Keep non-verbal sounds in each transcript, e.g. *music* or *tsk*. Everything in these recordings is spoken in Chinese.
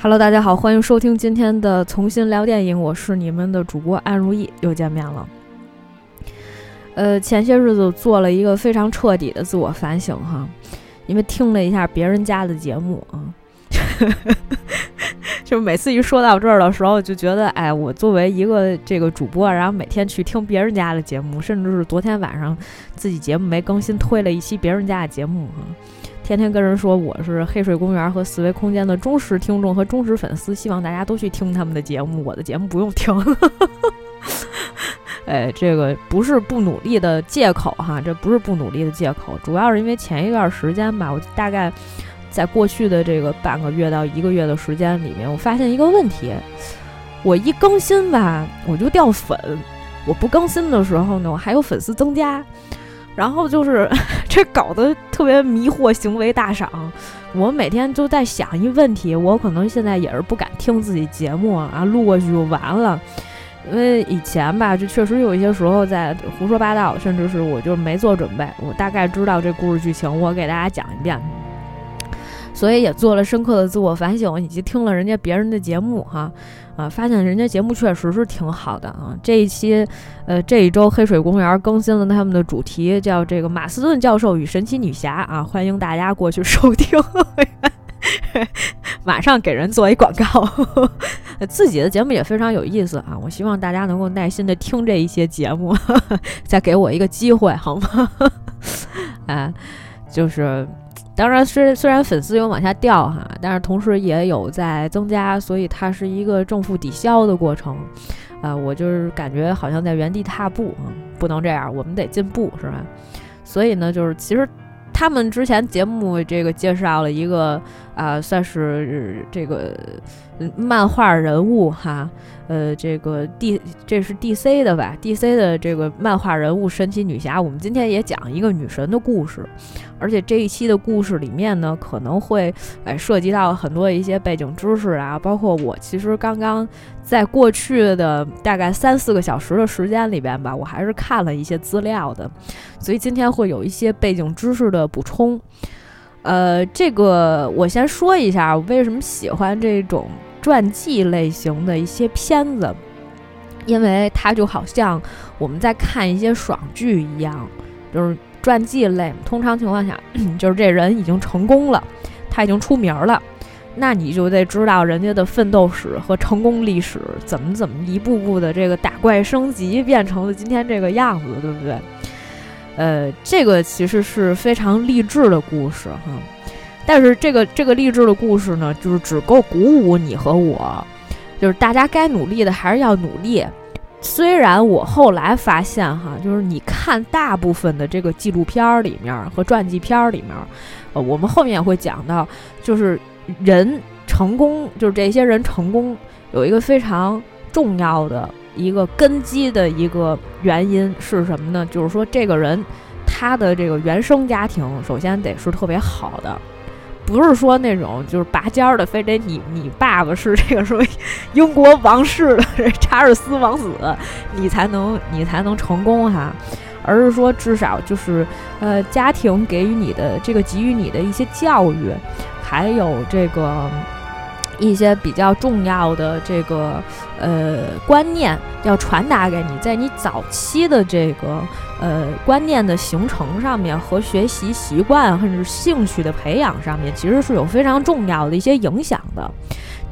Hello，大家好，欢迎收听今天的重新聊电影，我是你们的主播安如意，又见面了。呃，前些日子做了一个非常彻底的自我反省哈，因为听了一下别人家的节目啊，*laughs* 就每次一说到这儿的时候，就觉得哎，我作为一个这个主播，然后每天去听别人家的节目，甚至是昨天晚上自己节目没更新，推了一期别人家的节目哈。天天跟人说我是黑水公园和思维空间的忠实听众和忠实粉丝，希望大家都去听他们的节目，我的节目不用听。哎，这个不是不努力的借口哈，这不是不努力的借口，主要是因为前一段时间吧，我大概在过去的这个半个月到一个月的时间里面，我发现一个问题，我一更新吧，我就掉粉；我不更新的时候呢，我还有粉丝增加。然后就是 *laughs* 这搞得特别迷惑，行为大赏。我每天都在想一问题，我可能现在也是不敢听自己节目啊，录过去就完了。因为以前吧，就确实有一些时候在胡说八道，甚至是我就没做准备，我大概知道这故事剧情，我给大家讲一遍。所以也做了深刻的自我反省，以及听了人家别人的节目哈，啊发现人家节目确实是挺好的啊。这一期，呃，这一周黑水公园更新了他们的主题，叫这个马斯顿教授与神奇女侠啊，欢迎大家过去收听。*laughs* 马上给人做一广告，自己的节目也非常有意思啊，我希望大家能够耐心的听这一些节目，*laughs* 再给我一个机会好吗？*laughs* 啊，就是。当然，虽虽然粉丝有往下掉哈，但是同时也有在增加，所以它是一个正负抵消的过程。啊，我就是感觉好像在原地踏步啊，不能这样，我们得进步，是吧？所以呢，就是其实他们之前节目这个介绍了一个啊，算是这个漫画人物哈。呃，这个 D 这是 DC 的吧？DC 的这个漫画人物神奇女侠，我们今天也讲一个女神的故事，而且这一期的故事里面呢，可能会哎涉及到很多一些背景知识啊，包括我其实刚刚在过去的大概三四个小时的时间里边吧，我还是看了一些资料的，所以今天会有一些背景知识的补充。呃，这个我先说一下，我为什么喜欢这种。传记类型的一些片子，因为它就好像我们在看一些爽剧一样，就是传记类。通常情况下，*clears throat* 就是这人已经成功了，他已经出名了，那你就得知道人家的奋斗史和成功历史，怎么怎么一步步的这个打怪升级，变成了今天这个样子，对不对？呃，这个其实是非常励志的故事，哈。但是这个这个励志的故事呢，就是只够鼓舞你和我，就是大家该努力的还是要努力。虽然我后来发现哈，就是你看大部分的这个纪录片儿里面和传记片儿里面，呃，我们后面会讲到，就是人成功，就是这些人成功有一个非常重要的一个根基的一个原因是什么呢？就是说这个人他的这个原生家庭首先得是特别好的。不是说那种就是拔尖儿的，非得你你爸爸是这个什么英国王室的查尔斯王子，你才能你才能成功哈，而是说至少就是呃家庭给予你的这个给予你的一些教育，还有这个一些比较重要的这个呃观念要传达给你，在你早期的这个。呃，观念的形成上面和学习习惯甚至兴趣的培养上面，其实是有非常重要的一些影响的，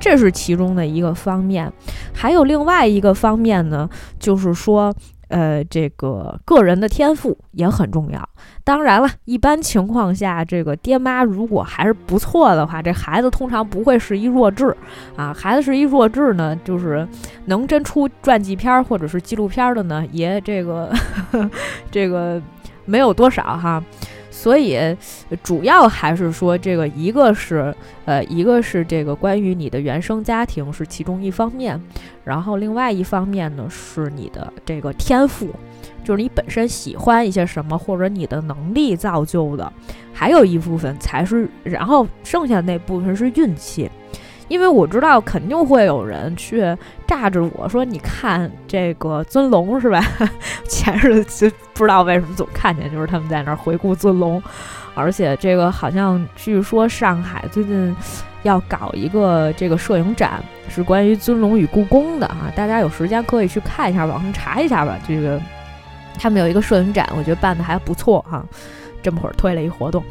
这是其中的一个方面。还有另外一个方面呢，就是说。呃，这个个人的天赋也很重要。当然了，一般情况下，这个爹妈如果还是不错的话，这孩子通常不会是一弱智啊。孩子是一弱智呢，就是能真出传记片或者是纪录片的呢，也这个 *laughs* 这个没有多少哈。所以，主要还是说这个，一个是，呃，一个是这个关于你的原生家庭是其中一方面，然后另外一方面呢是你的这个天赋，就是你本身喜欢一些什么，或者你的能力造就的，还有一部分才是，然后剩下那部分是运气。因为我知道肯定会有人去炸着我说：“你看这个尊龙是吧？” *laughs* 前日就不知道为什么总看见，就是他们在那儿回顾尊龙，而且这个好像据说上海最近要搞一个这个摄影展，是关于尊龙与故宫的啊，大家有时间可以去看一下，网上查一下吧。这个他们有一个摄影展，我觉得办的还不错哈。这么会儿推了一活动，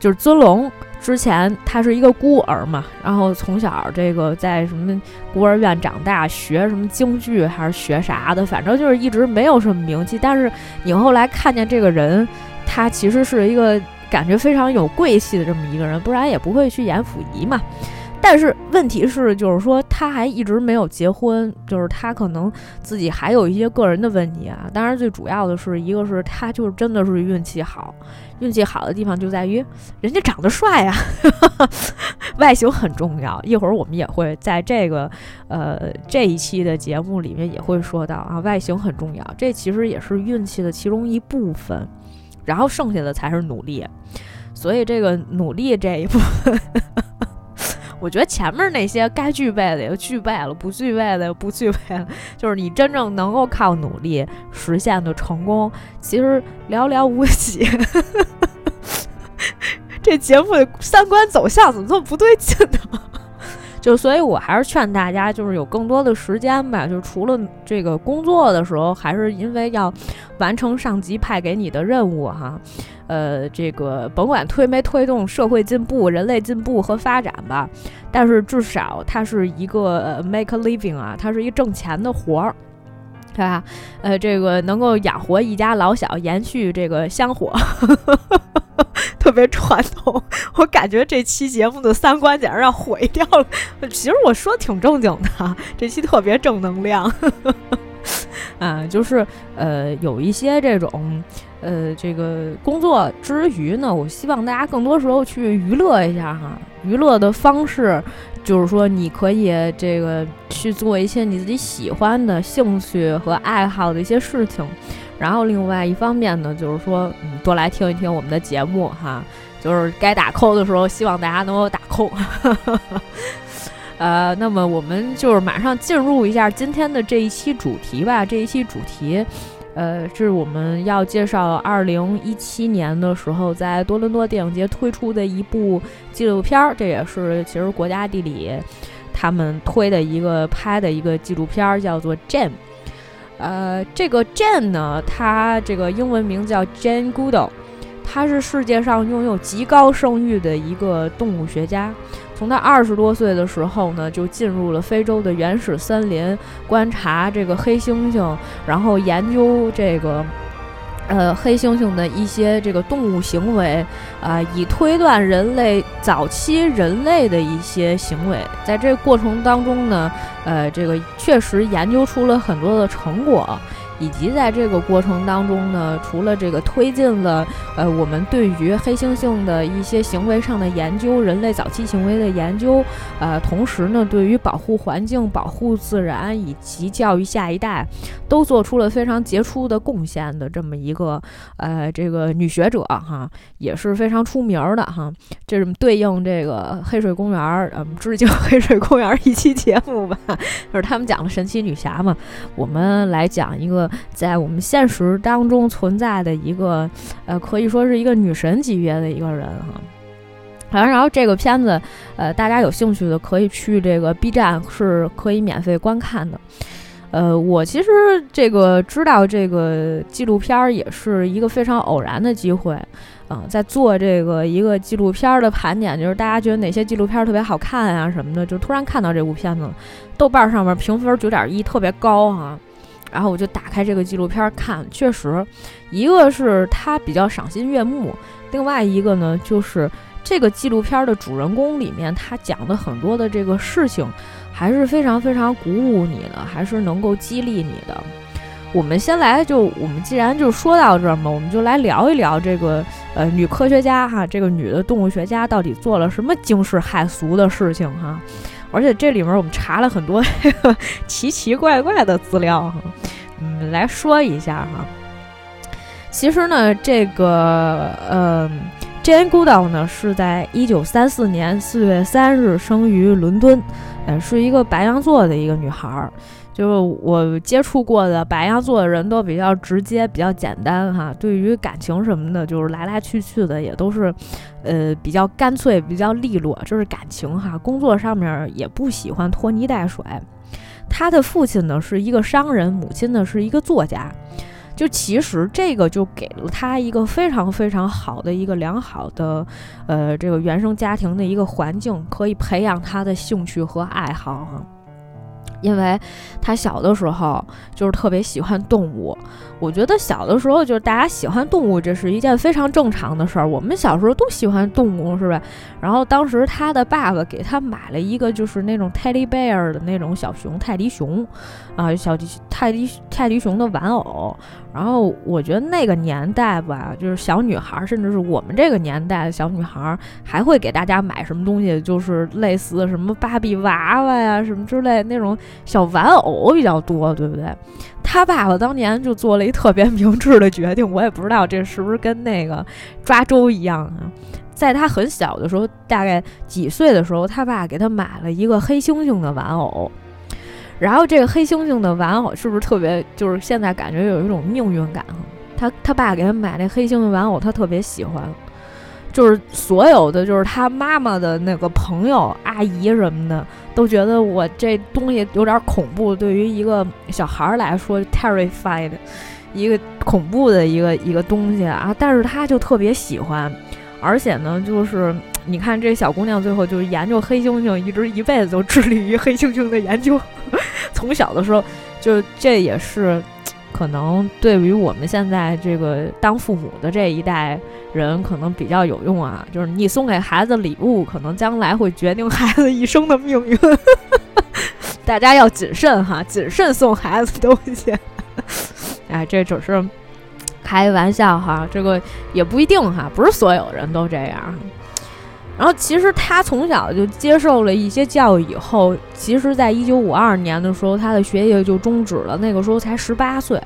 就是尊龙。之前他是一个孤儿嘛，然后从小这个在什么孤儿院长大，学什么京剧还是学啥的，反正就是一直没有什么名气。但是你后来看见这个人，他其实是一个感觉非常有贵气的这么一个人，不然也不会去演溥仪嘛。但是问题是，就是说他还一直没有结婚，就是他可能自己还有一些个人的问题啊。当然，最主要的是一个是他就是真的是运气好，运气好的地方就在于人家长得帅 *laughs* 呀，外形很重要。一会儿我们也会在这个呃这一期的节目里面也会说到啊，外形很重要，这其实也是运气的其中一部分，然后剩下的才是努力。所以这个努力这一部分。我觉得前面那些该具备的也具备了，不具备的也不具备了。就是你真正能够靠努力实现的成功，其实寥寥无几。*laughs* 这节目的三观走向怎么这么不对劲呢？就所以，我还是劝大家，就是有更多的时间吧。就除了这个工作的时候，还是因为要完成上级派给你的任务哈。呃，这个甭管推没推动社会进步、人类进步和发展吧，但是至少它是一个 make a living 啊，它是一个挣钱的活儿，对吧？呃，这个能够养活一家老小，延续这个香火，*laughs* 特别传统。我感觉这期节目的三观简直要毁掉了。其实我说挺正经的，这期特别正能量。*laughs* 啊，就是呃，有一些这种。呃，这个工作之余呢，我希望大家更多时候去娱乐一下哈。娱乐的方式就是说，你可以这个去做一些你自己喜欢的兴趣和爱好的一些事情。然后另外一方面呢，就是说，嗯，多来听一听我们的节目哈。就是该打扣的时候，希望大家能够打扣。*laughs* 呃，那么我们就是马上进入一下今天的这一期主题吧。这一期主题。呃，是我们要介绍二零一七年的时候在多伦多电影节推出的一部纪录片儿，这也是其实国家地理他们推的一个拍的一个纪录片儿，叫做《Jane》。呃，这个 Jane 呢，它这个英文名叫 Jane Goodall，她是世界上拥有极高声誉的一个动物学家。从他二十多岁的时候呢，就进入了非洲的原始森林，观察这个黑猩猩，然后研究这个，呃，黑猩猩的一些这个动物行为，啊，以推断人类早期人类的一些行为。在这过程当中呢，呃，这个确实研究出了很多的成果。以及在这个过程当中呢，除了这个推进了呃我们对于黑猩猩的一些行为上的研究，人类早期行为的研究，呃，同时呢，对于保护环境、保护自然以及教育下一代，都做出了非常杰出的贡献的这么一个呃这个女学者哈，也是非常出名的哈。这是对应这个黑水公园儿，嗯，致敬 *laughs* 黑水公园一期节目吧，就是他们讲的神奇女侠嘛，我们来讲一个。在我们现实当中存在的一个，呃，可以说是一个女神级别的一个人哈。反正，然后这个片子，呃，大家有兴趣的可以去这个 B 站是可以免费观看的。呃，我其实这个知道这个纪录片也是一个非常偶然的机会，嗯，在做这个一个纪录片的盘点，就是大家觉得哪些纪录片特别好看啊什么的，就突然看到这部片子，豆瓣上面评分九点一，特别高哈。然后我就打开这个纪录片看，确实，一个是它比较赏心悦目，另外一个呢，就是这个纪录片的主人公里面，他讲的很多的这个事情，还是非常非常鼓舞你的，还是能够激励你的。我们先来就，我们既然就说到这儿嘛，我们就来聊一聊这个呃女科学家哈，这个女的动物学家到底做了什么惊世骇俗的事情哈。而且这里面我们查了很多 *laughs* 奇奇怪怪的资料哈，嗯，来说一下哈。其实呢，这个嗯 Jane Goodall 呢是在一九三四年四月三日生于伦敦，呃，是一个白羊座的一个女孩儿。就是我接触过的白羊座的人都比较直接，比较简单哈。对于感情什么的，就是来来去去的也都是，呃，比较干脆，比较利落。这是感情哈。工作上面也不喜欢拖泥带水。他的父亲呢是一个商人，母亲呢是一个作家。就其实这个就给了他一个非常非常好的一个良好的，呃，这个原生家庭的一个环境，可以培养他的兴趣和爱好哈。因为他小的时候就是特别喜欢动物，我觉得小的时候就是大家喜欢动物，这是一件非常正常的事儿。我们小时候都喜欢动物，是吧？然后当时他的爸爸给他买了一个就是那种 teddy bear 的那种小熊，泰迪熊，啊，小泰迪泰迪熊的玩偶。然后我觉得那个年代吧，就是小女孩，甚至是我们这个年代的小女孩，还会给大家买什么东西，就是类似什么芭比娃娃呀什么之类那种小玩偶比较多，对不对？他爸爸当年就做了一特别明智的决定，我也不知道这是不是跟那个抓周一样啊。在他很小的时候，大概几岁的时候，他爸给他买了一个黑猩猩的玩偶。然后这个黑猩猩的玩偶是不是特别？就是现在感觉有一种命运感。他他爸给他买那黑猩猩玩偶，他特别喜欢。就是所有的，就是他妈妈的那个朋友、阿姨什么的，都觉得我这东西有点恐怖。对于一个小孩来说，terrified，一个恐怖的一个一个东西啊。但是他就特别喜欢，而且呢，就是。你看这小姑娘最后就是研究黑猩猩，一直一辈子都致力于黑猩猩的研究。*laughs* 从小的时候，就这也是可能对于我们现在这个当父母的这一代人可能比较有用啊。就是你送给孩子礼物，可能将来会决定孩子一生的命运。*laughs* 大家要谨慎哈，谨慎送孩子东西。哎，这只是开玩笑哈，这个也不一定哈，不是所有人都这样。然后，其实他从小就接受了一些教育，以后，其实，在一九五二年的时候，他的学业就终止了。那个时候才十八岁，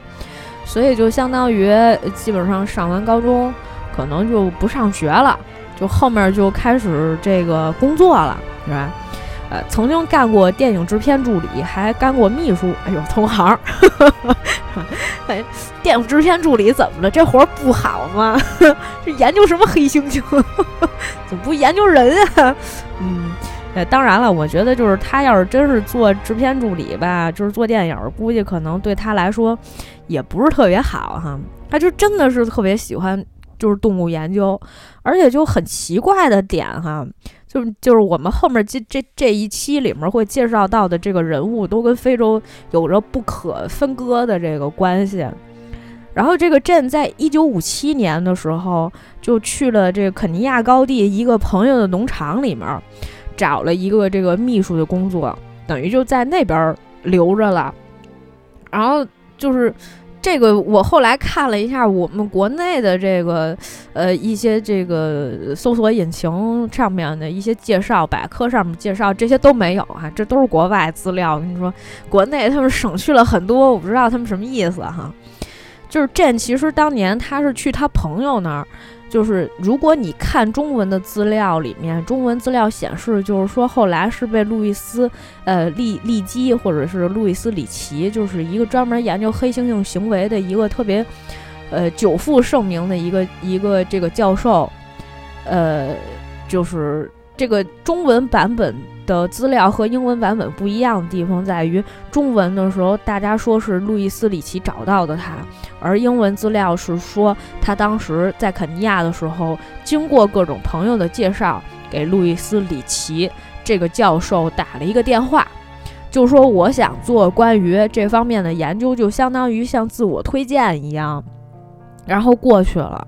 所以就相当于基本上上完高中，可能就不上学了，就后面就开始这个工作了，是吧？呃，曾经干过电影制片助理，还干过秘书。哎呦，同行，*laughs* 哎，电影制片助理怎么了？这活儿不好吗？*laughs* 这研究什么黑猩猩？*laughs* 怎么不研究人啊？嗯，呃，当然了，我觉得就是他要是真是做制片助理吧，就是做电影，估计可能对他来说也不是特别好哈。他就真的是特别喜欢就是动物研究，而且就很奇怪的点哈。就是就是我们后面这这这一期里面会介绍到的这个人物，都跟非洲有着不可分割的这个关系。然后这个镇在一九五七年的时候，就去了这个肯尼亚高地一个朋友的农场里面，找了一个这个秘书的工作，等于就在那边留着了。然后就是。这个我后来看了一下，我们国内的这个呃一些这个搜索引擎上面的一些介绍，百科上面介绍这些都没有啊，这都是国外资料。我跟你说，国内他们省去了很多，我不知道他们什么意思哈。就是这其实当年他是去他朋友那儿。就是如果你看中文的资料里面，中文资料显示，就是说后来是被路易斯，呃，利利基或者是路易斯里奇，就是一个专门研究黑猩猩行为的一个特别，呃，久负盛名的一个一个这个教授，呃，就是这个中文版本。的资料和英文版本不一样的地方在于，中文的时候大家说是路易斯里奇找到的他，而英文资料是说他当时在肯尼亚的时候，经过各种朋友的介绍，给路易斯里奇这个教授打了一个电话，就说我想做关于这方面的研究，就相当于像自我推荐一样，然后过去了。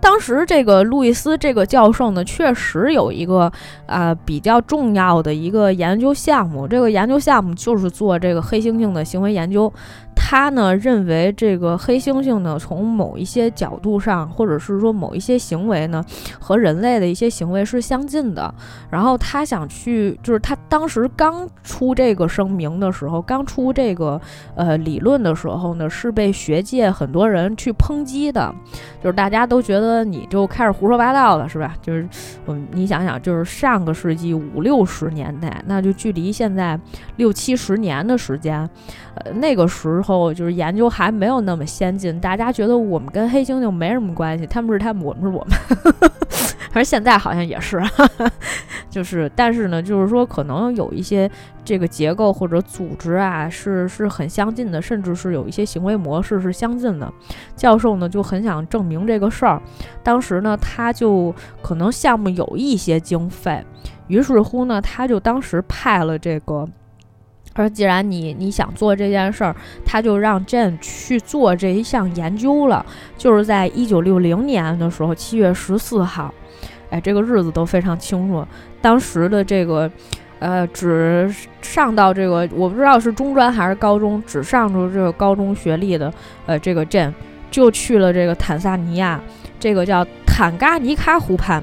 当时这个路易斯这个教授呢，确实有一个呃比较重要的一个研究项目，这个研究项目就是做这个黑猩猩的行为研究。他呢认为这个黑猩猩呢，从某一些角度上，或者是说某一些行为呢，和人类的一些行为是相近的。然后他想去，就是他当时刚出这个声明的时候，刚出这个呃理论的时候呢，是被学界很多人去抨击的，就是大家都觉得。你就开始胡说八道了，是吧？就是我你想想，就是上个世纪五六十年代，那就距离现在六七十年的时间，呃，那个时候就是研究还没有那么先进，大家觉得我们跟黑猩猩没什么关系，他们是他们，我们是我们。*laughs* 反正现在好像也是，*laughs* 就是，但是呢，就是说可能有一些这个结构或者组织啊，是是很相近的，甚至是有一些行为模式是相近的。教授呢就很想证明这个事儿，当时呢他就可能项目有一些经费，于是乎呢他就当时派了这个，他说既然你你想做这件事儿，他就让 Jane 去做这一项研究了，就是在一九六零年的时候，七月十四号。哎，这个日子都非常清楚。当时的这个，呃，只上到这个，我不知道是中专还是高中，只上出这个高中学历的，呃，这个镇就去了这个坦萨尼亚，这个叫坦嘎尼卡湖畔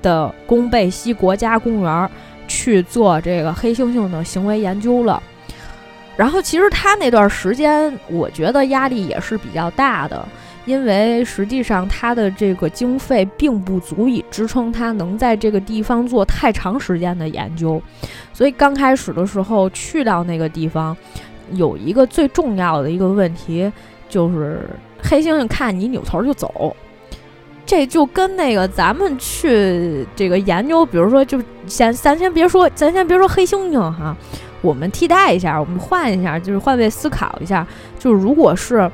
的贡贝西国家公园去做这个黑猩猩的行为研究了。然后，其实他那段时间，我觉得压力也是比较大的。因为实际上他的这个经费并不足以支撑他能在这个地方做太长时间的研究，所以刚开始的时候去到那个地方，有一个最重要的一个问题就是黑猩猩看你扭头就走，这就跟那个咱们去这个研究，比如说就先咱先别说咱先别说黑猩猩哈，我们替代一下，我们换一下，就是换位思考一下，就是如果是。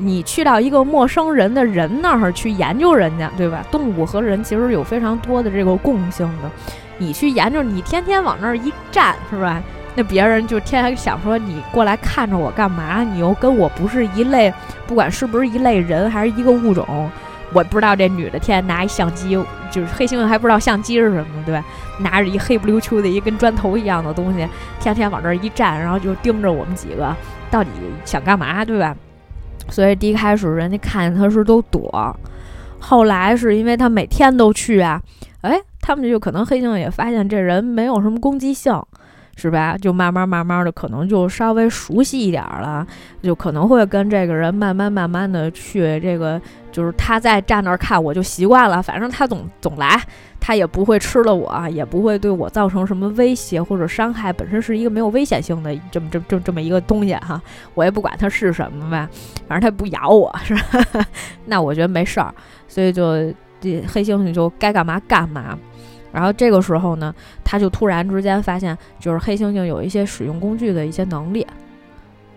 你去到一个陌生人的人那儿去研究人家，对吧？动物和人其实有非常多的这个共性的。你去研究，你天天往那儿一站，是吧？那别人就天天想说你过来看着我干嘛？你又跟我不是一类，不管是不是一类人，还是一个物种，我不知道这女的天天拿一相机，就是黑猩猩还不知道相机是什么，对吧？拿着一黑不溜秋的一跟砖头一样的东西，天天往这儿一站，然后就盯着我们几个，到底想干嘛，对吧？所以第一开始人家看见他时都躲，后来是因为他每天都去啊，哎，他们就可能黑猩猩也发现这人没有什么攻击性。是吧？就慢慢慢慢的，可能就稍微熟悉一点了，就可能会跟这个人慢慢慢慢的去这个，就是他在站那儿看，我就习惯了。反正他总总来，他也不会吃了我，也不会对我造成什么威胁或者伤害。本身是一个没有危险性的这么这这这么一个东西哈，我也不管它是什么呗，反正它不咬我，是吧？*laughs* 那我觉得没事儿，所以就这黑猩猩就该干嘛干嘛。然后这个时候呢，他就突然之间发现，就是黑猩猩有一些使用工具的一些能力，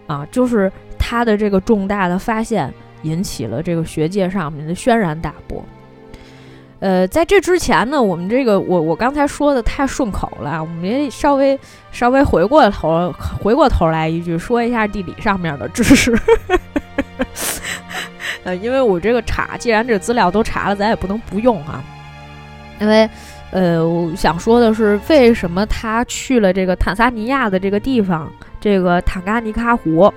啊，就是他的这个重大的发现引起了这个学界上面的轩然大波。呃，在这之前呢，我们这个我我刚才说的太顺口了，我们也稍微稍微回过头回过头来一句，说一下地理上面的知识。*laughs* 呃，因为我这个查，既然这资料都查了，咱也不能不用啊，因为。呃，我想说的是，为什么他去了这个坦桑尼亚的这个地方，这个坦嘎尼卡湖？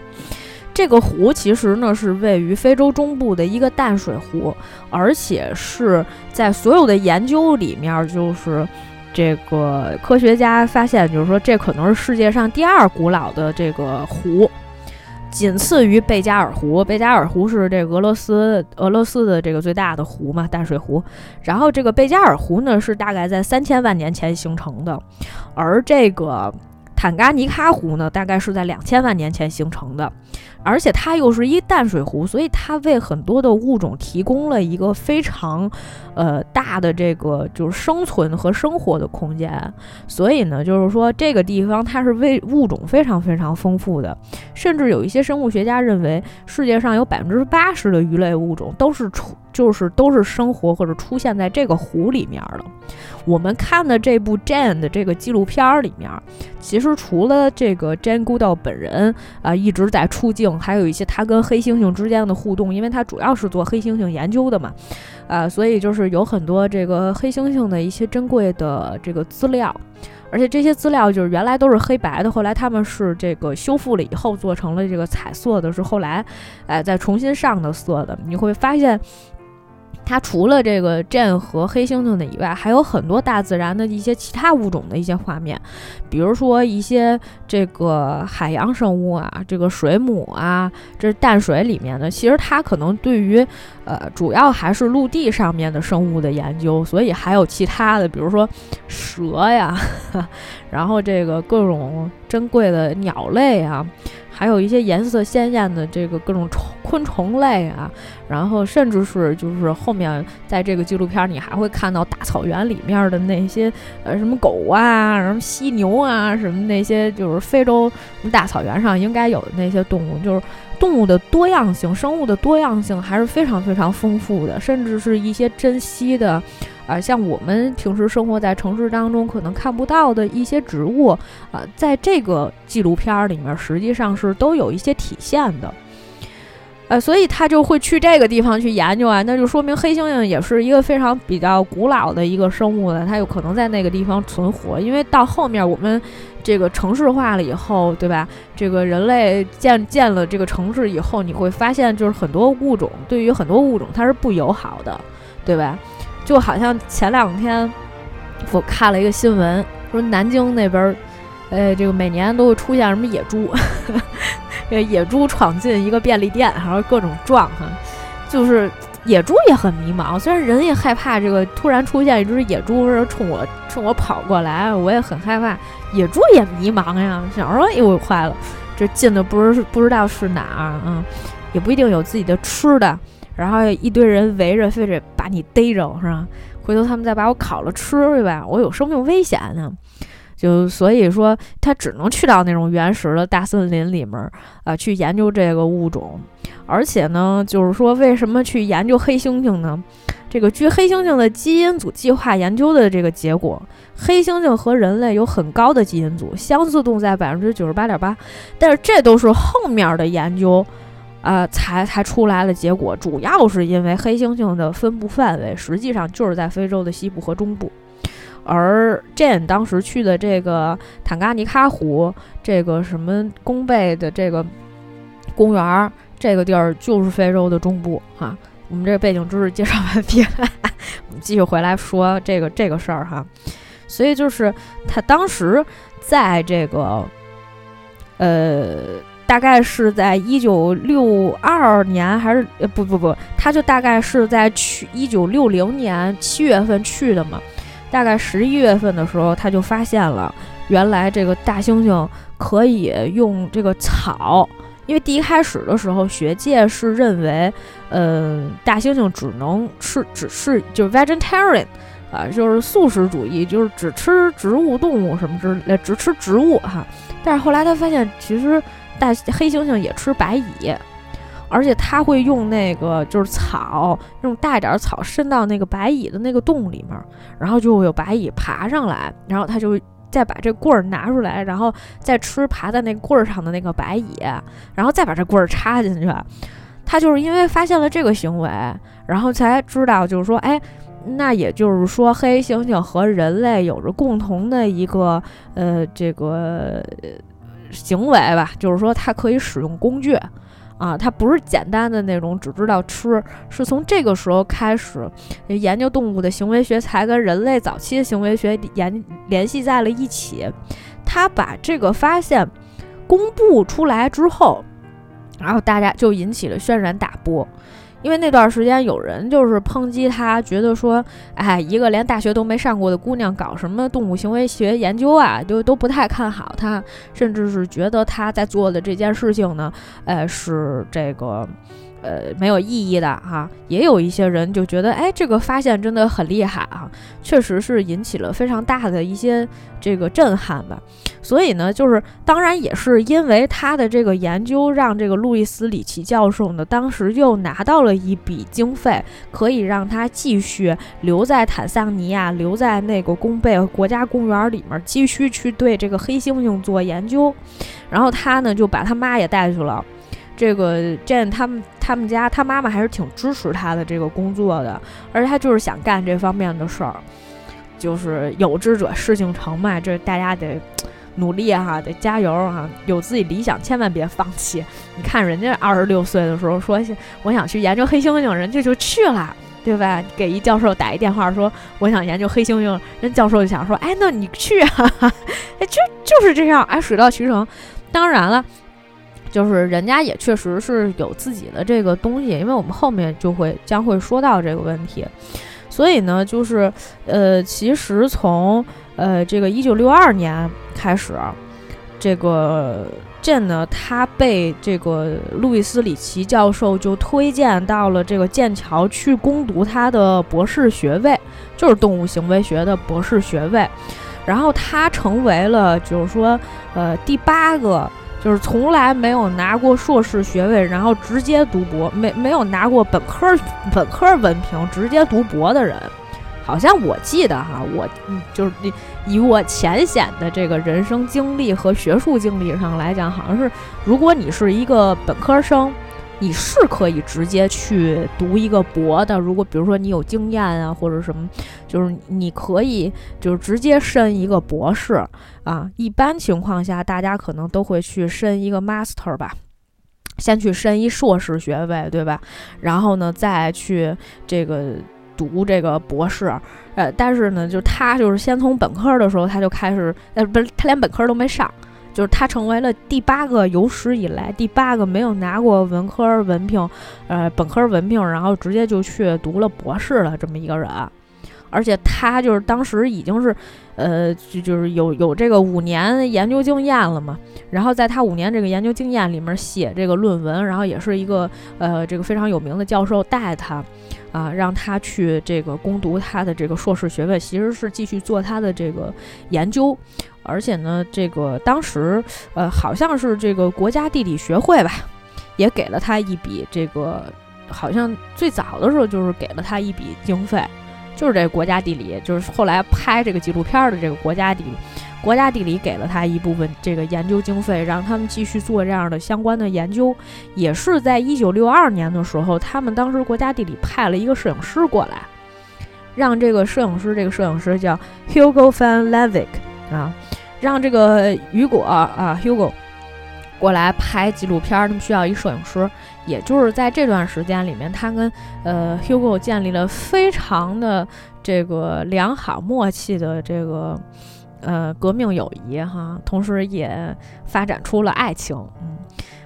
这个湖其实呢是位于非洲中部的一个淡水湖，而且是在所有的研究里面，就是这个科学家发现，就是说这可能是世界上第二古老的这个湖。仅次于贝加尔湖，贝加尔湖是这俄罗斯俄罗斯的这个最大的湖嘛，淡水湖。然后这个贝加尔湖呢，是大概在三千万年前形成的，而这个坦嘎尼卡湖呢，大概是在两千万年前形成的。而且它又是一淡水湖，所以它为很多的物种提供了一个非常，呃大的这个就是生存和生活的空间。所以呢，就是说这个地方它是为物种非常非常丰富的，甚至有一些生物学家认为，世界上有百分之八十的鱼类物种都是出就是都是生活或者出现在这个湖里面的。我们看的这部 Jane 的这个纪录片里面，其实除了这个 Jane Goodall 本人啊一直在出镜。还有一些他跟黑猩猩之间的互动，因为他主要是做黑猩猩研究的嘛，啊，所以就是有很多这个黑猩猩的一些珍贵的这个资料，而且这些资料就是原来都是黑白的，后来他们是这个修复了以后做成了这个彩色的，是后来，哎，再重新上的色的。你会发现，它除了这个 Jane 和黑猩猩的以外，还有很多大自然的一些其他物种的一些画面，比如说一些这个海洋生物啊，这个水母啊，这是淡水里面的。其实它可能对于呃主要还是陆地上面的生物的研究，所以还有其他的，比如说蛇呀，*laughs* 然后这个各种珍贵的鸟类啊。还有一些颜色鲜艳的这个各种虫昆虫类啊，然后甚至是就是后面在这个纪录片你还会看到大草原里面的那些呃什么狗啊，什么犀牛啊，什么那些就是非洲大草原上应该有的那些动物，就是动物的多样性、生物的多样性还是非常非常丰富的，甚至是一些珍稀的。啊，像我们平时生活在城市当中可能看不到的一些植物，啊，在这个纪录片里面实际上是都有一些体现的，呃，所以他就会去这个地方去研究啊，那就说明黑猩猩也是一个非常比较古老的一个生物了，它有可能在那个地方存活，因为到后面我们这个城市化了以后，对吧？这个人类建建了这个城市以后，你会发现就是很多物种对于很多物种它是不友好的，对吧？就好像前两天我看了一个新闻，说南京那边，呃，这个每年都会出现什么野猪，这 *laughs* 野猪闯进一个便利店，然后各种撞哈，就是野猪也很迷茫。虽然人也害怕这个突然出现一只野猪冲我冲我跑过来，我也很害怕，野猪也迷茫呀，想说哎呦坏了，这进的不是不知道是哪儿啊，也不一定有自己的吃的。然后一堆人围着，非得把你逮着，是吧？回头他们再把我烤了吃，对吧？我有生命危险呢。就所以说，他只能去到那种原始的大森林里面啊，去研究这个物种。而且呢，就是说，为什么去研究黑猩猩呢？这个据黑猩猩的基因组计划研究的这个结果，黑猩猩和人类有很高的基因组相似度在百分之九十八点八，但是这都是后面的研究。呃，才才出来的结果，主要是因为黑猩猩的分布范围实际上就是在非洲的西部和中部，而 Jane 当时去的这个坦嘎尼卡湖，这个什么弓背的这个公园儿，这个地儿就是非洲的中部哈。我们这个背景知识介绍完毕了，*laughs* 我们继续回来说这个这个事儿哈。所以就是他当时在这个，呃。大概是在一九六二年，还是呃不不不，他就大概是在去一九六零年七月份去的嘛。大概十一月份的时候，他就发现了，原来这个大猩猩可以用这个草，因为第一开始的时候，学界是认为，嗯，大猩猩只能吃，只是就是 vegetarian，啊，就是素食主义，就是只吃植物、动物什么之类，只吃植物哈。但是后来他发现，其实。大黑猩猩也吃白蚁，而且他会用那个就是草，用大一点的草伸到那个白蚁的那个洞里面，然后就会有白蚁爬上来，然后他就再把这棍儿拿出来，然后再吃爬在那棍儿上的那个白蚁，然后再把这棍儿插进去。他就是因为发现了这个行为，然后才知道，就是说，哎，那也就是说，黑猩猩和人类有着共同的一个呃这个。行为吧，就是说它可以使用工具，啊，它不是简单的那种只知道吃。是从这个时候开始，研究动物的行为学才跟人类早期的行为学联联系在了一起。他把这个发现公布出来之后，然后大家就引起了轩然大波。因为那段时间有人就是抨击他，觉得说，哎，一个连大学都没上过的姑娘搞什么动物行为学研究啊，就都不太看好他，甚至是觉得他在做的这件事情呢，呃，是这个。呃，没有意义的哈，也有一些人就觉得，哎，这个发现真的很厉害啊，确实是引起了非常大的一些这个震撼吧。所以呢，就是当然也是因为他的这个研究，让这个路易斯·里奇教授呢，当时又拿到了一笔经费，可以让他继续留在坦桑尼亚，留在那个贡贝国家公园里面，继续去对这个黑猩猩做研究。然后他呢，就把他妈也带去了。这个 Jane 他们他们家他妈妈还是挺支持他的这个工作的，而且他就是想干这方面的事儿，就是有志者事竟成嘛，这大家得努力哈，得加油啊，有自己理想千万别放弃。你看人家二十六岁的时候说我想去研究黑猩猩，人家就去了，对吧？给一教授打一电话说我想研究黑猩猩，人教授就想说，哎，那你去啊，*laughs* 哎，就就是这样，哎，水到渠成。当然了，就是人家也确实是有自己的这个东西，因为我们后面就会将会说到这个问题。所以呢，就是呃，其实从呃这个一九六二年开始，这个。剑呢，他被这个路易斯里奇教授就推荐到了这个剑桥去攻读他的博士学位，就是动物行为学的博士学位。然后他成为了，就是说，呃，第八个就是从来没有拿过硕士学位，然后直接读博，没没有拿过本科本科文凭，直接读博的人。好像我记得哈，我，就是以我浅显的这个人生经历和学术经历上来讲，好像是如果你是一个本科生，你是可以直接去读一个博的。如果比如说你有经验啊，或者什么，就是你可以就是直接申一个博士啊。一般情况下，大家可能都会去申一个 master 吧，先去申一硕士学位，对吧？然后呢，再去这个。读这个博士，呃，但是呢，就他就是先从本科的时候他就开始，呃，不是他连本科都没上，就是他成为了第八个有史以来第八个没有拿过文科文凭，呃，本科文凭，然后直接就去读了博士的这么一个人。而且他就是当时已经是，呃，就就是有有这个五年研究经验了嘛。然后在他五年这个研究经验里面写这个论文，然后也是一个呃这个非常有名的教授带他，啊，让他去这个攻读他的这个硕士学位，其实是继续做他的这个研究。而且呢，这个当时呃好像是这个国家地理学会吧，也给了他一笔这个，好像最早的时候就是给了他一笔经费。就是这国家地理，就是后来拍这个纪录片的这个国家地理，国家地理给了他一部分这个研究经费，让他们继续做这样的相关的研究。也是在一九六二年的时候，他们当时国家地理派了一个摄影师过来，让这个摄影师，这个摄影师叫 Hugo van Leeuwenhoek 啊，让这个雨果啊 Hugo 过来拍纪录片，他们需要一摄影师。也就是在这段时间里面，他跟呃 Hugo 建立了非常的这个良好默契的这个呃革命友谊哈，同时也发展出了爱情。嗯，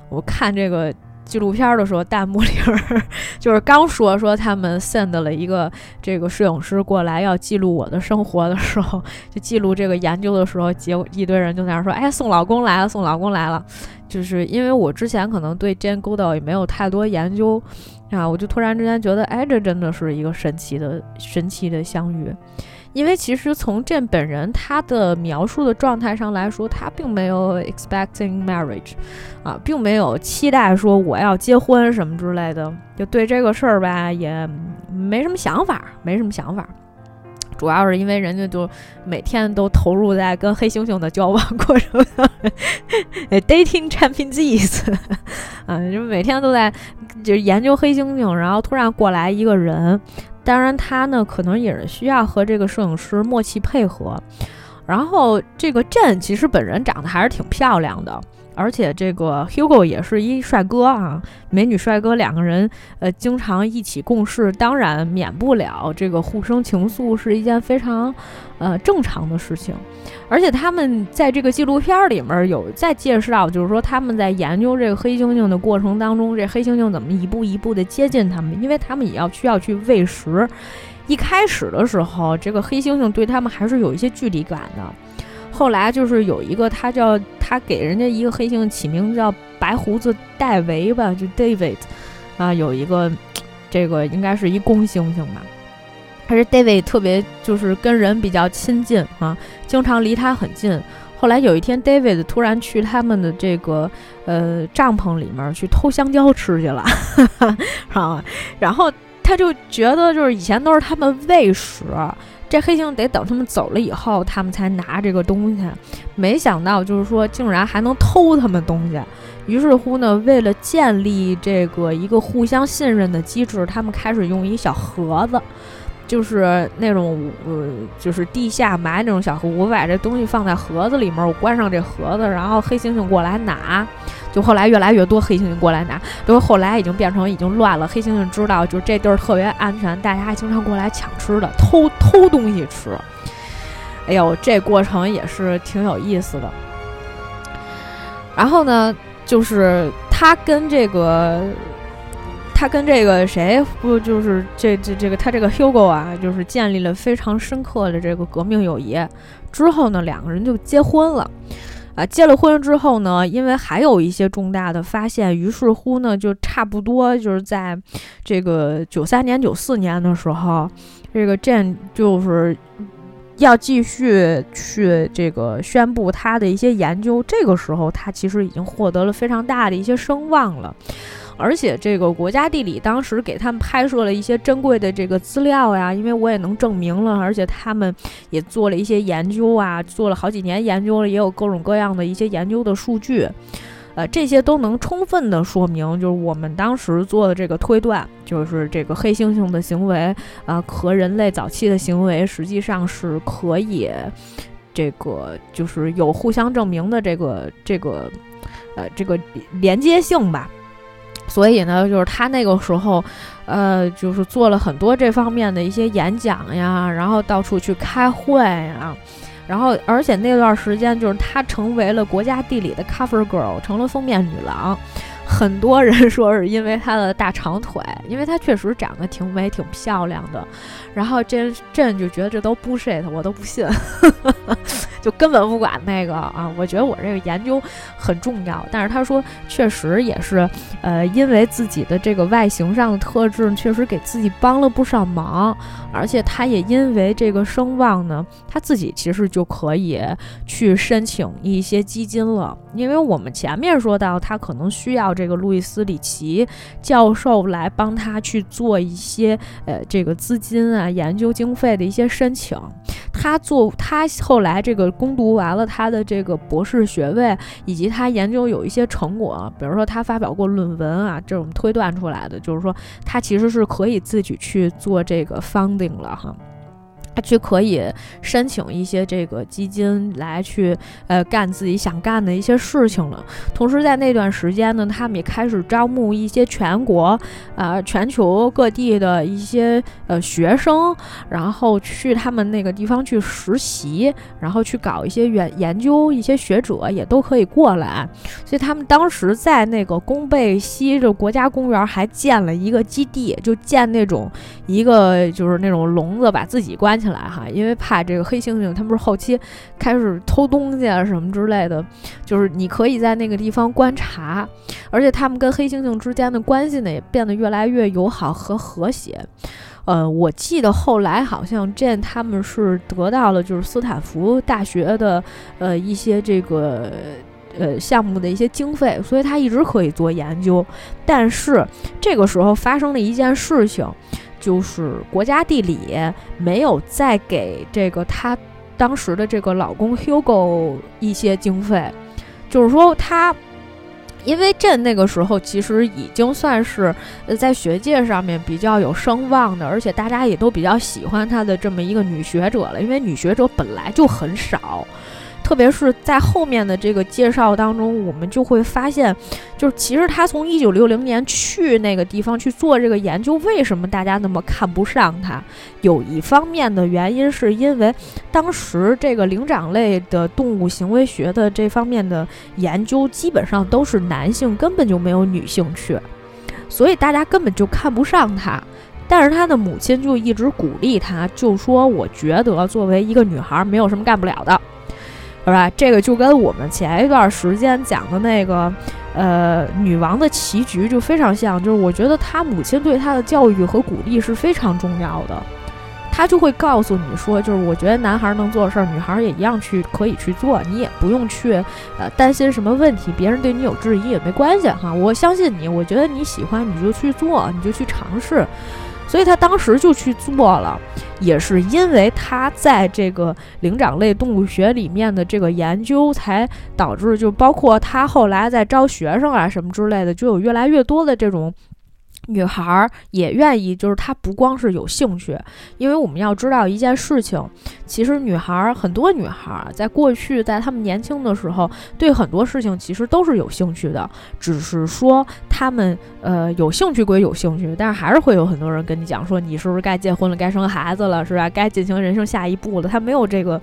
我看这个纪录片的时候，弹幕里边 *laughs* 就是刚说说他们 send 了一个这个摄影师过来要记录我的生活的时候，就记录这个研究的时候，结果一堆人就在那说：“哎，送老公来了，送老公来了。”就是因为我之前可能对 Jane Goodall 也没有太多研究啊，我就突然之间觉得，哎，这真的是一个神奇的、神奇的相遇。因为其实从 Jane 本人他的描述的状态上来说，他并没有 expecting marriage，啊，并没有期待说我要结婚什么之类的，就对这个事儿吧，也没什么想法，没什么想法。主要是因为人家就每天都投入在跟黑猩猩的交往过程上，*laughs* dating chimpanzees，*laughs* 啊，就每天都在就研究黑猩猩，然后突然过来一个人，当然他呢可能也是需要和这个摄影师默契配合，然后这个朕其实本人长得还是挺漂亮的。而且这个 Hugo 也是一帅哥啊，美女帅哥两个人，呃，经常一起共事，当然免不了这个互生情愫，是一件非常，呃，正常的事情。而且他们在这个纪录片里面有在介绍，就是说他们在研究这个黑猩猩的过程当中，这黑猩猩怎么一步一步的接近他们，因为他们也要需要去喂食。一开始的时候，这个黑猩猩对他们还是有一些距离感的。后来就是有一个，他叫他给人家一个黑猩猩起名字叫白胡子戴维吧，就 David，啊，有一个这个应该是一公猩猩吧，还是 David 特别就是跟人比较亲近啊，经常离他很近。后来有一天，David 突然去他们的这个呃帐篷里面去偷香蕉吃去了，*laughs* 啊，然后他就觉得就是以前都是他们喂食。这黑猩得等他们走了以后，他们才拿这个东西。没想到，就是说，竟然还能偷他们东西。于是乎呢，为了建立这个一个互相信任的机制，他们开始用一小盒子，就是那种呃，就是地下埋那种小盒，我把这东西放在盒子里面，我关上这盒子，然后黑猩猩过来拿。就后来越来越多黑猩猩过来拿，都后来已经变成已经乱了。黑猩猩知道，就这地儿特别安全，大家还经常过来抢吃的，偷偷东西吃。哎呦，这过程也是挺有意思的。然后呢，就是他跟这个，他跟这个谁不就是这这这个他这个 Hugo 啊，就是建立了非常深刻的这个革命友谊。之后呢，两个人就结婚了。啊，结了婚之后呢，因为还有一些重大的发现，于是乎呢，就差不多就是在这个九三年、九四年的时候，这个 Jane 就是要继续去这个宣布他的一些研究。这个时候，他其实已经获得了非常大的一些声望了。而且这个国家地理当时给他们拍摄了一些珍贵的这个资料呀，因为我也能证明了，而且他们也做了一些研究啊，做了好几年研究了，也有各种各样的一些研究的数据，呃，这些都能充分的说明，就是我们当时做的这个推断，就是这个黑猩猩的行为啊和人类早期的行为实际上是可以，这个就是有互相证明的这个这个呃这个连接性吧。所以呢，就是他那个时候，呃，就是做了很多这方面的一些演讲呀，然后到处去开会呀，然后而且那段时间就是他成为了国家地理的 cover girl，成了封面女郎。很多人说是因为她的大长腿，因为她确实长得挺美、挺漂亮的。然后这朕就觉得这都不 shit，我都不信。就根本不管那个啊！我觉得我这个研究很重要，但是他说确实也是，呃，因为自己的这个外形上的特质，确实给自己帮了不少忙，而且他也因为这个声望呢，他自己其实就可以去申请一些基金了。因为我们前面说到，他可能需要这个路易斯里奇教授来帮他去做一些呃这个资金啊、研究经费的一些申请。他做他后来这个攻读完了他的这个博士学位，以及他研究有一些成果，比如说他发表过论文啊，这种推断出来的，就是说他其实是可以自己去做这个 funding 了哈。去可以申请一些这个基金来去呃干自己想干的一些事情了。同时在那段时间呢，他们也开始招募一些全国啊全球各地的一些呃学生，然后去他们那个地方去实习，然后去搞一些研研究，一些学者也都可以过来。所以他们当时在那个宫贝西这国家公园还建了一个基地，就建那种一个就是那种笼子，把自己关起来。来哈，因为怕这个黑猩猩，他们是后期开始偷东西啊什么之类的，就是你可以在那个地方观察，而且他们跟黑猩猩之间的关系呢也变得越来越友好和和谐。呃，我记得后来好像 Jane 他们是得到了就是斯坦福大学的呃一些这个呃项目的一些经费，所以他一直可以做研究。但是这个时候发生了一件事情。就是国家地理没有再给这个她当时的这个老公 Hugo 一些经费，就是说她，因为朕那个时候其实已经算是呃在学界上面比较有声望的，而且大家也都比较喜欢她的这么一个女学者了，因为女学者本来就很少。特别是在后面的这个介绍当中，我们就会发现，就是其实他从一九六零年去那个地方去做这个研究，为什么大家那么看不上他？有一方面的原因是因为当时这个灵长类的动物行为学的这方面的研究基本上都是男性，根本就没有女性去，所以大家根本就看不上他。但是他的母亲就一直鼓励他，就说：“我觉得作为一个女孩，没有什么干不了的。”是吧？这个就跟我们前一段时间讲的那个，呃，女王的棋局就非常像。就是我觉得他母亲对他的教育和鼓励是非常重要的。他就会告诉你说，就是我觉得男孩能做的事儿，女孩也一样去可以去做，你也不用去呃担心什么问题，别人对你有质疑也没关系哈。我相信你，我觉得你喜欢你就去做，你就去尝试。所以他当时就去做了，也是因为他在这个灵长类动物学里面的这个研究，才导致就包括他后来在招学生啊什么之类的，就有越来越多的这种女孩儿也愿意，就是她不光是有兴趣，因为我们要知道一件事情，其实女孩儿很多女孩儿在过去，在她们年轻的时候，对很多事情其实都是有兴趣的，只是说她们呃有兴趣归有兴趣，但是还是会有很多人跟你讲说，你是不是该结婚了，该生孩子了，是吧？该进行人生下一步了，她没有这个。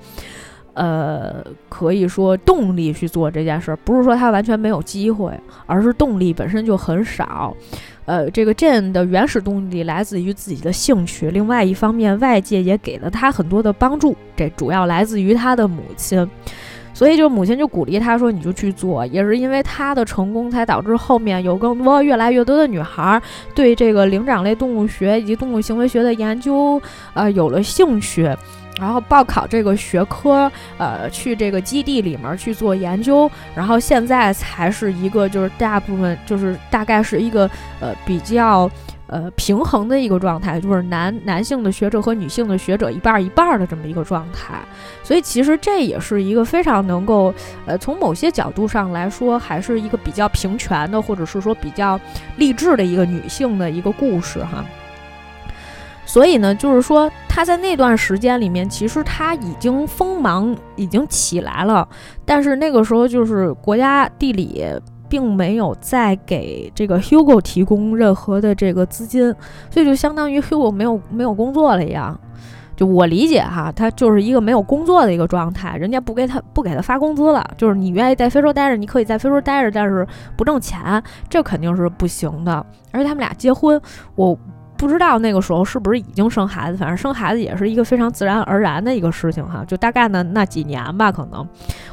呃，可以说动力去做这件事儿，不是说他完全没有机会，而是动力本身就很少。呃，这个 Jane 的原始动力来自于自己的兴趣，另外一方面，外界也给了他很多的帮助，这主要来自于他的母亲。所以，就母亲就鼓励他说：“你就去做。”也是因为他的成功，才导致后面有更多、越来越多的女孩对这个灵长类动物学以及动物行为学的研究，呃，有了兴趣。然后报考这个学科，呃，去这个基地里面去做研究，然后现在才是一个就是大部分就是大概是一个呃比较呃平衡的一个状态，就是男男性的学者和女性的学者一半一半的这么一个状态。所以其实这也是一个非常能够呃从某些角度上来说，还是一个比较平权的，或者是说比较励志的一个女性的一个故事哈。所以呢，就是说他在那段时间里面，其实他已经锋芒已经起来了，但是那个时候就是国家地理并没有再给这个 Hugo 提供任何的这个资金，所以就相当于 Hugo 没有没有工作了一样。就我理解哈，他就是一个没有工作的一个状态，人家不给他不给他发工资了，就是你愿意在非洲待着，你可以在非洲待着，但是不挣钱，这肯定是不行的。而且他们俩结婚，我。不知道那个时候是不是已经生孩子，反正生孩子也是一个非常自然而然的一个事情哈。就大概呢那几年吧，可能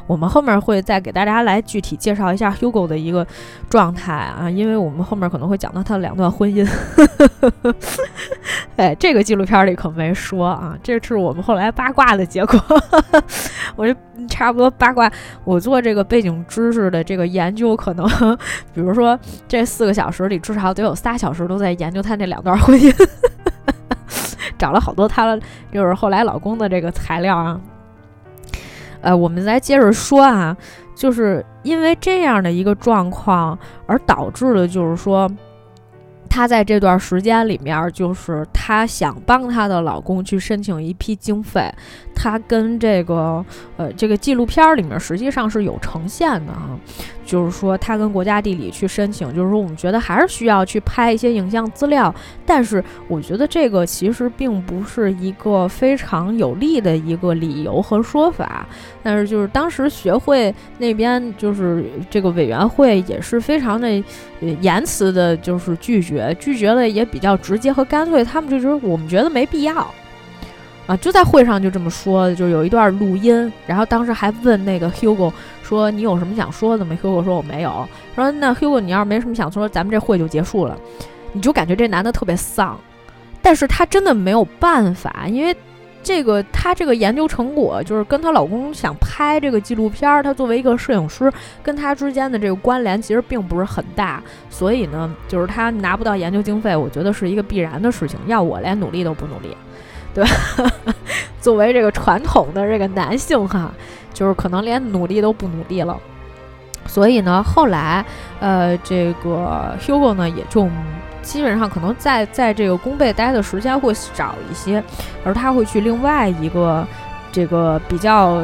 我们后面会再给大家来具体介绍一下 Hugo 的一个状态啊，因为我们后面可能会讲到他的两段婚姻。*laughs* 哎，这个纪录片里可没说啊，这是我们后来八卦的结果。*laughs* 我这差不多八卦，我做这个背景知识的这个研究，可能 *laughs* 比如说这四个小时里，至少得有仨小时都在研究他那两段婚姻，找了好多他就是后来老公的这个材料啊。呃，我们再接着说啊，就是因为这样的一个状况而导致的，就是说。她在这段时间里面，就是她想帮她的老公去申请一批经费。她跟这个呃，这个纪录片里面实际上是有呈现的哈，就是说他跟国家地理去申请，就是说我们觉得还是需要去拍一些影像资料。但是我觉得这个其实并不是一个非常有利的一个理由和说法。但是就是当时学会那边就是这个委员会也是非常的言辞的，就是拒绝，拒绝的也比较直接和干脆。他们就觉得我们觉得没必要啊，就在会上就这么说，就有一段录音。然后当时还问那个 Hugo 说：“你有什么想说的吗？”Hugo 说：“我没有。”说：“那 Hugo 你要是没什么想说，咱们这会就结束了。”你就感觉这男的特别丧，但是他真的没有办法，因为。这个他这个研究成果就是跟她老公想拍这个纪录片儿，她作为一个摄影师，跟她之间的这个关联其实并不是很大，所以呢，就是她拿不到研究经费，我觉得是一个必然的事情。要我连努力都不努力，对吧？*laughs* 作为这个传统的这个男性哈，就是可能连努力都不努力了。所以呢，后来呃，这个 Hugo 呢也就。基本上可能在在这个弓背待的时间会少一些，而他会去另外一个这个比较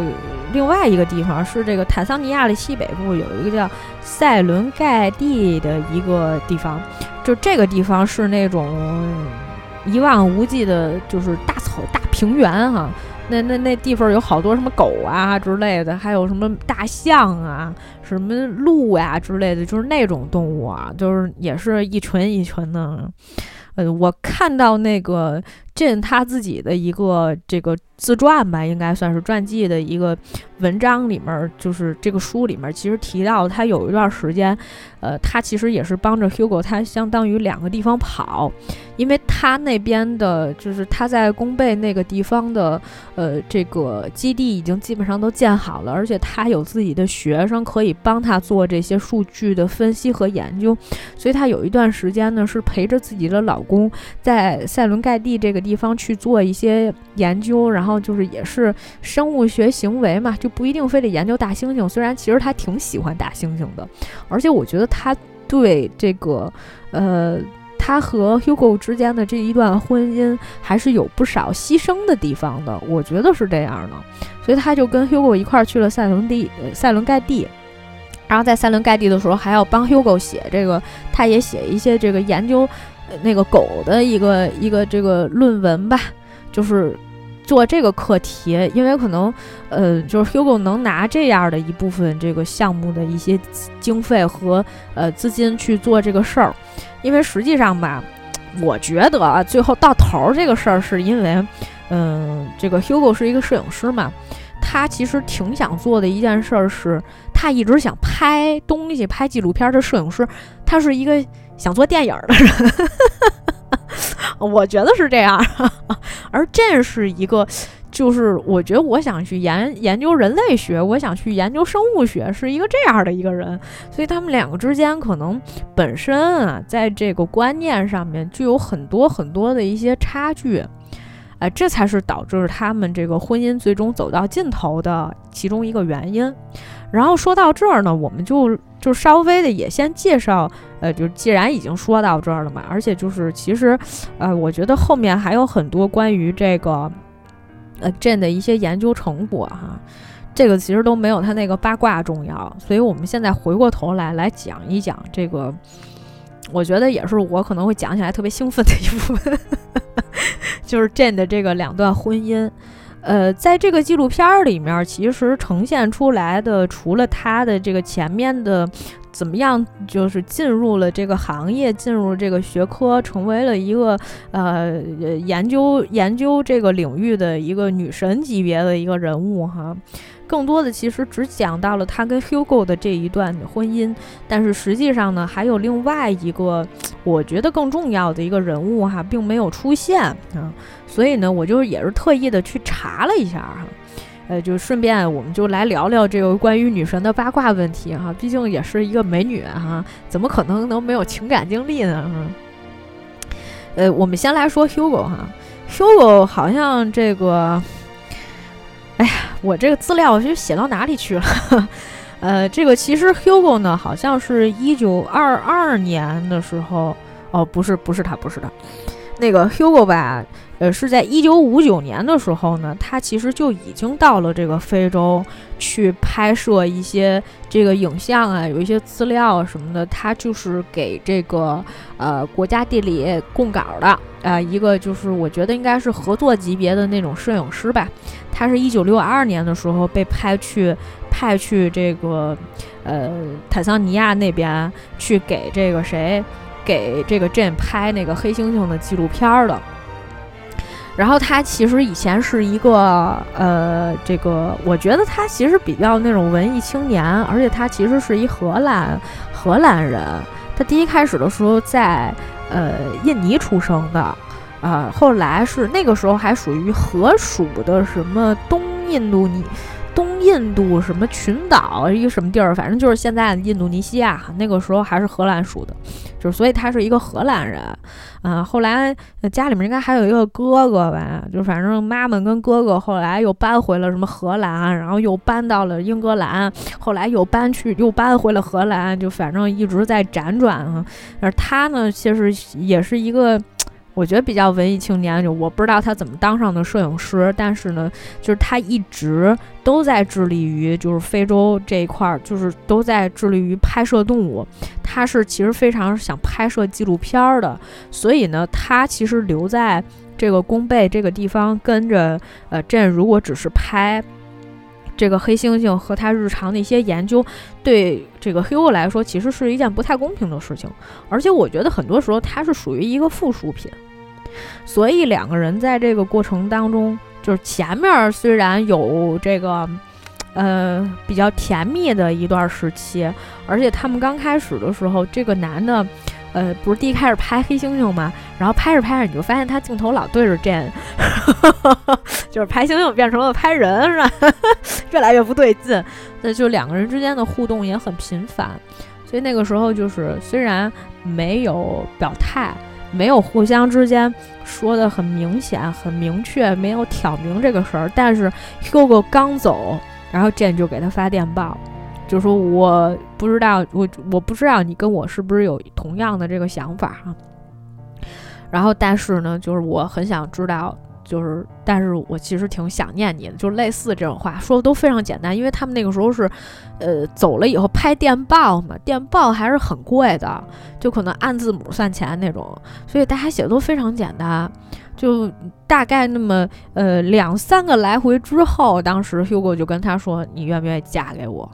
另外一个地方，是这个坦桑尼亚的西北部有一个叫塞伦盖蒂的一个地方，就这个地方是那种一望无际的，就是大草大平原哈。那那那地方有好多什么狗啊之类的，还有什么大象啊、什么鹿呀之类的，就是那种动物啊，就是也是一群一群的。呃，我看到那个进他自己的一个这个自传吧，应该算是传记的一个文章里面，就是这个书里面其实提到他有一段时间，呃，他其实也是帮着 Hugo，他相当于两个地方跑。因为他那边的，就是他在弓背那个地方的，呃，这个基地已经基本上都建好了，而且他有自己的学生可以帮他做这些数据的分析和研究，所以他有一段时间呢是陪着自己的老公在塞伦盖蒂这个地地方去做一些研究，然后就是也是生物学行为嘛，就不一定非得研究大猩猩，虽然其实他挺喜欢大猩猩的，而且我觉得他对这个，呃。他和 Hugo 之间的这一段婚姻还是有不少牺牲的地方的，我觉得是这样的。所以他就跟 Hugo 一块儿去了塞伦地，塞伦盖蒂。然后在塞伦盖蒂的时候，还要帮 Hugo 写这个，他也写一些这个研究那个狗的一个一个这个论文吧，就是做这个课题。因为可能呃，就是 Hugo 能拿这样的一部分这个项目的一些经费和呃资金去做这个事儿。因为实际上吧，我觉得啊最后到头儿这个事儿是因为，嗯，这个 Hugo 是一个摄影师嘛。他其实挺想做的一件事儿是，他一直想拍东西、拍纪录片的摄影师。他是一个想做电影的人，*laughs* 我觉得是这样。而这是一个，就是我觉得我想去研研究人类学，我想去研究生物学，是一个这样的一个人。所以他们两个之间可能本身啊，在这个观念上面就有很多很多的一些差距。哎，这才是导致他们这个婚姻最终走到尽头的其中一个原因。然后说到这儿呢，我们就就稍微的也先介绍，呃，就既然已经说到这儿了嘛，而且就是其实，呃，我觉得后面还有很多关于这个，呃，Jane 的一些研究成果哈，这个其实都没有他那个八卦重要。所以我们现在回过头来来讲一讲这个，我觉得也是我可能会讲起来特别兴奋的一部分。就是 Jane 的这个两段婚姻，呃，在这个纪录片里面，其实呈现出来的，除了他的这个前面的怎么样，就是进入了这个行业，进入这个学科，成为了一个呃研究研究这个领域的一个女神级别的一个人物哈。更多的其实只讲到了他跟 Hugo 的这一段婚姻，但是实际上呢，还有另外一个我觉得更重要的一个人物哈，并没有出现啊，所以呢，我就也是特意的去查了一下哈，呃，就顺便我们就来聊聊这个关于女神的八卦问题哈，毕竟也是一个美女哈，怎么可能能没有情感经历呢？呃，我们先来说 Hugo 哈，Hugo 好像这个。哎呀，我这个资料就写到哪里去了？*laughs* 呃，这个其实 Hugo 呢，好像是一九二二年的时候，哦，不是，不是他，不是他，那个 Hugo 吧，呃，是在一九五九年的时候呢，他其实就已经到了这个非洲去拍摄一些这个影像啊，有一些资料什么的，他就是给这个呃国家地理供稿的啊，一个就是我觉得应该是合作级别的那种摄影师吧。他是一九六二年的时候被派去派去这个呃坦桑尼亚那边去给这个谁给这个 Jane 拍那个黑猩猩的纪录片的。然后他其实以前是一个呃这个我觉得他其实比较那种文艺青年，而且他其实是一荷兰荷兰人。他第一开始的时候在呃印尼出生的。啊，后来是那个时候还属于荷属的什么东印度尼，东印度什么群岛一个什么地儿，反正就是现在印度尼西亚。那个时候还是荷兰属的，就是所以他是一个荷兰人。啊，后来家里面应该还有一个哥哥吧，就反正妈妈跟哥哥后来又搬回了什么荷兰，然后又搬到了英格兰，后来又搬去又搬回了荷兰，就反正一直在辗转啊。而他呢，其实也是一个。我觉得比较文艺青年，就我不知道他怎么当上的摄影师，但是呢，就是他一直都在致力于就是非洲这一块儿，就是都在致力于拍摄动物。他是其实非常想拍摄纪录片的，所以呢，他其实留在这个弓背这个地方，跟着呃，这如果只是拍这个黑猩猩和他日常的一些研究，对这个 Hugo 来说，其实是一件不太公平的事情。而且我觉得很多时候他是属于一个附属品。所以两个人在这个过程当中，就是前面虽然有这个，呃，比较甜蜜的一段时期，而且他们刚开始的时候，这个男的，呃，不是第一开始拍黑猩猩吗？然后拍着拍着，你就发现他镜头老对着 Jane，就是拍猩猩变成了拍人，是吧？越来越不对劲。那就两个人之间的互动也很频繁，所以那个时候就是虽然没有表态。没有互相之间说的很明显、很明确，没有挑明这个事儿。但是 Hugo 刚走，然后 Jane 就给他发电报，就说我不知道，我我不知道你跟我是不是有同样的这个想法哈。然后但是呢，就是我很想知道。就是，但是我其实挺想念你的，就类似这种话说的都非常简单，因为他们那个时候是，呃，走了以后拍电报嘛，电报还是很贵的，就可能按字母算钱那种，所以大家写的都非常简单，就大概那么呃两三个来回之后，当时 Hugo 就跟他说：“你愿不愿意嫁给我？”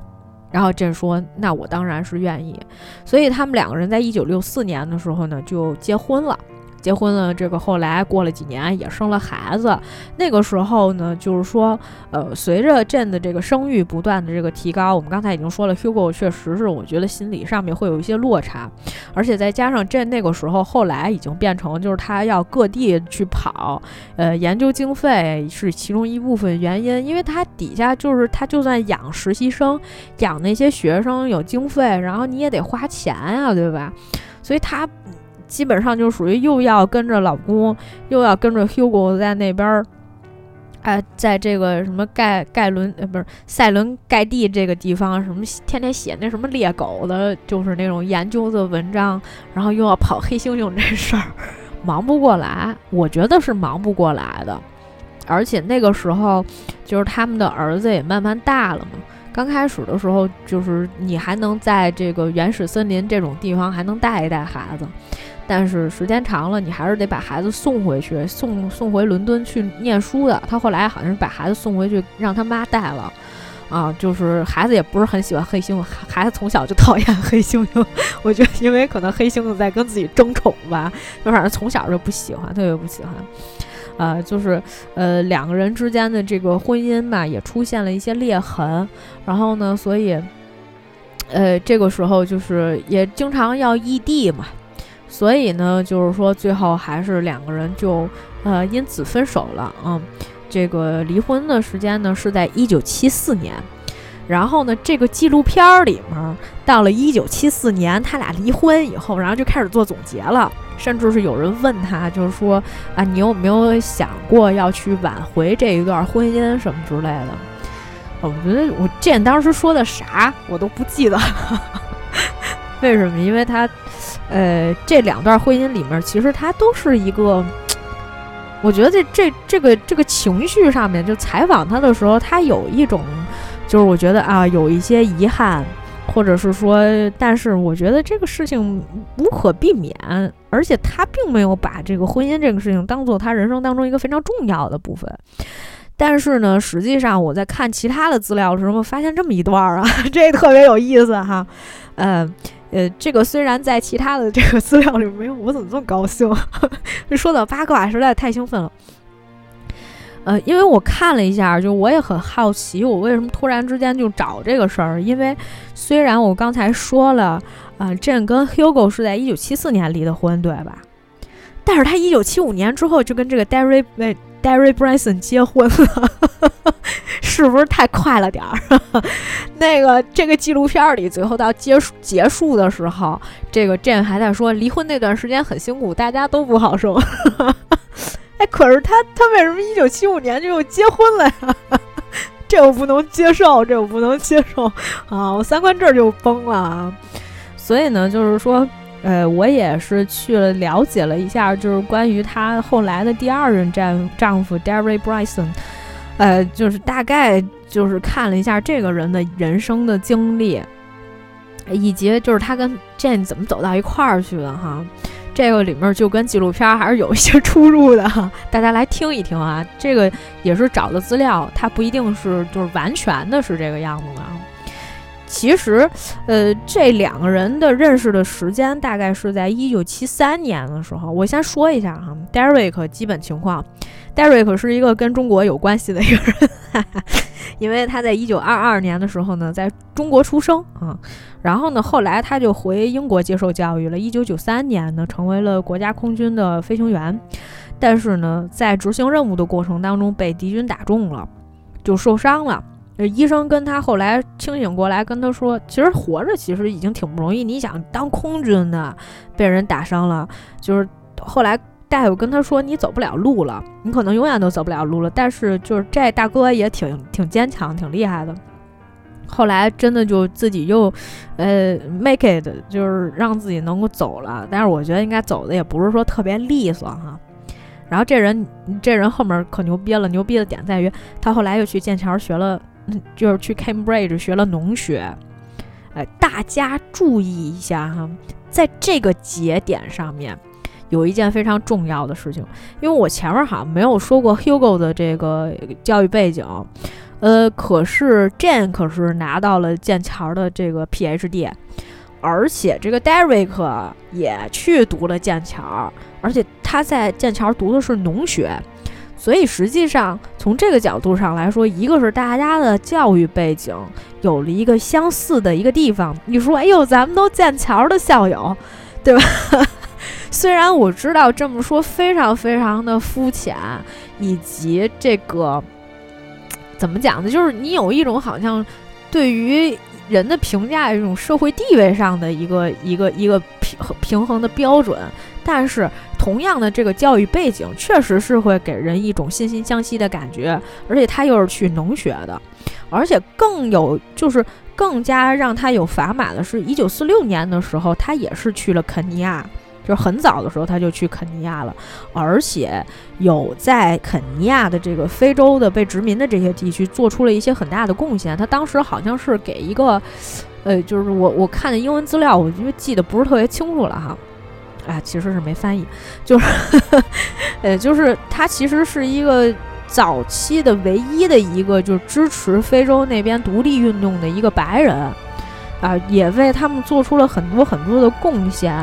然后朕说：“那我当然是愿意。”所以他们两个人在一九六四年的时候呢，就结婚了。结婚了，这个后来过了几年也生了孩子。那个时候呢，就是说，呃，随着朕的这个声誉不断的这个提高，我们刚才已经说了，Hugo 确实是我觉得心理上面会有一些落差，而且再加上朕那个时候后来已经变成就是他要各地去跑，呃，研究经费是其中一部分原因，因为他底下就是他就算养实习生，养那些学生有经费，然后你也得花钱呀，对吧？所以他。基本上就属于又要跟着老公，又要跟着 Hugo 在那边儿，哎，在这个什么盖盖伦呃不是塞伦盖蒂这个地方，什么天天写那什么猎狗的，就是那种研究的文章，然后又要跑黑猩猩这事儿，忙不过来。我觉得是忙不过来的，而且那个时候就是他们的儿子也慢慢大了嘛。刚开始的时候，就是你还能在这个原始森林这种地方还能带一带孩子。但是时间长了，你还是得把孩子送回去，送送回伦敦去念书的。他后来好像是把孩子送回去，让他妈带了，啊，就是孩子也不是很喜欢黑猩猩，孩子从小就讨厌黑猩猩。*laughs* 我觉得因为可能黑猩猩在跟自己争宠吧，就反正从小就不喜欢，特别不喜欢。呃，就是呃两个人之间的这个婚姻嘛，也出现了一些裂痕。然后呢，所以呃这个时候就是也经常要异地嘛。所以呢，就是说，最后还是两个人就，呃，因此分手了。嗯，这个离婚的时间呢是在一九七四年。然后呢，这个纪录片儿里面，到了一九七四年，他俩离婚以后，然后就开始做总结了。甚至是有人问他，就是说，啊，你有没有想过要去挽回这一段婚姻什么之类的？我觉得我这当时说的啥，我都不记得了。*laughs* 为什么？因为他。呃，这两段婚姻里面，其实他都是一个，*tsk* 我觉得这这这个这个情绪上面，就采访他的时候，他有一种，就是我觉得啊，有一些遗憾，或者是说，但是我觉得这个事情无可避免，而且他并没有把这个婚姻这个事情当做他人生当中一个非常重要的部分。但是呢，实际上我在看其他的资料的时候，发现这么一段啊，*laughs* 这特别有意思哈，嗯。呃这个虽然在其他的这个 *laughs* 资料里没有，我怎么这么高兴？*laughs* 说到八卦实在太兴奋了。呃，因为我看了一下，就我也很好奇，我为什么突然之间就找这个事儿？因为虽然我刚才说了，啊朕跟 Hugo 是在一九七四年离的婚，对吧？但是他一九七五年之后就跟这个 Derry 那 Derry Bryson 结婚了。*laughs* 是不是太快了点儿？*laughs* 那个这个纪录片里，最后到结束结束的时候，这个 Jane 还在说离婚那段时间很辛苦，大家都不好受。*laughs* 哎，可是他他为什么一九七五年就又结婚了呀？这我不能接受，这我不能接受啊！我三观这儿就崩了。所以呢，就是说，呃，我也是去了了解了一下，就是关于她后来的第二任丈丈夫 Derry Bryson。呃，就是大概就是看了一下这个人的人生的经历，以及就是他跟 Jane 怎么走到一块儿去的哈。这个里面就跟纪录片还是有一些出入的，大家来听一听啊。这个也是找的资料，它不一定是就是完全的是这个样子的。其实，呃，这两个人的认识的时间大概是在一九七三年的时候。我先说一下哈，Derek 基本情况。Derek 是一个跟中国有关系的一个人，*laughs* 哈哈 *laughs* 因为他在一九二二年的时候呢，在中国出生啊，然后呢，后来他就回英国接受教育了。一九九三年呢，成为了国家空军的飞行员，但是呢，在执行任务的过程当中被敌军打中了，就受伤了。医生跟他后来清醒过来，跟他说，其实活着其实已经挺不容易。你想当空军的，被人打伤了，就是后来。大夫跟他说：“你走不了路了，你可能永远都走不了路了。”但是就是这大哥也挺挺坚强、挺厉害的。后来真的就自己又，呃，make it，就是让自己能够走了。但是我觉得应该走的也不是说特别利索哈。然后这人，这人后面可牛逼了，牛逼的点在于他后来又去剑桥学了，就是去 Cambridge 学了农学。哎，大家注意一下哈，在这个节点上面，有一件非常重要的事情，因为我前面好像没有说过 Hugo 的这个教育背景。呃，可是 Jane 可是拿到了剑桥的这个 PhD，而且这个 Derek 也去读了剑桥，而且他在剑桥读的是农学，所以实际上从这个角度上来说，一个是大家的教育背景有了一个相似的一个地方。你说，哎呦，咱们都剑桥的校友，对吧？*laughs* 虽然我知道这么说非常非常的肤浅，以及这个。怎么讲呢？就是你有一种好像对于人的评价，一种社会地位上的一个一个一个平平衡的标准。但是同样的这个教育背景，确实是会给人一种惺惺相惜的感觉。而且他又是去农学的，而且更有就是更加让他有砝码的是，一九四六年的时候，他也是去了肯尼亚。就是很早的时候他就去肯尼亚了，而且有在肯尼亚的这个非洲的被殖民的这些地区做出了一些很大的贡献。他当时好像是给一个，呃，就是我我看的英文资料，我因为记得不是特别清楚了哈，哎，其实是没翻译，就是，呃，就是他其实是一个早期的唯一的一个就是支持非洲那边独立运动的一个白人，啊，也为他们做出了很多很多的贡献。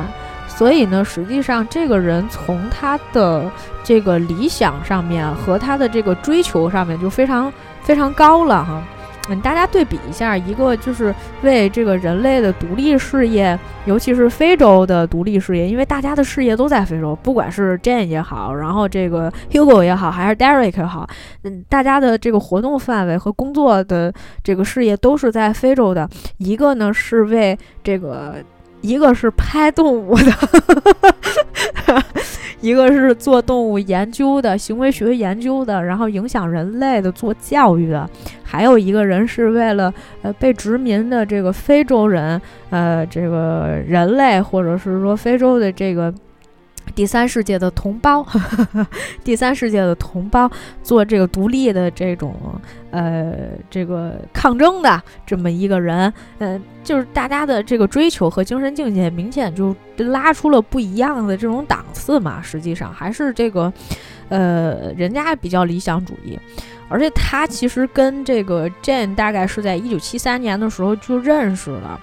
所以呢，实际上这个人从他的这个理想上面和他的这个追求上面就非常非常高了哈。嗯，大家对比一下，一个就是为这个人类的独立事业，尤其是非洲的独立事业，因为大家的事业都在非洲，不管是 Jane 也好，然后这个 Hugo 也好，还是 Derek 也好，嗯，大家的这个活动范围和工作的这个事业都是在非洲的。一个呢是为这个。一个是拍动物的，一个是做动物研究的，行为学研究的，然后影响人类的，做教育的，还有一个人是为了呃被殖民的这个非洲人，呃这个人类或者是说非洲的这个。第三世界的同胞，*laughs* 第三世界的同胞做这个独立的这种呃这个抗争的这么一个人，嗯，就是大家的这个追求和精神境界明显就拉出了不一样的这种档次嘛。实际上还是这个呃人家比较理想主义，而且他其实跟这个 Jane 大概是在一九七三年的时候就认识了，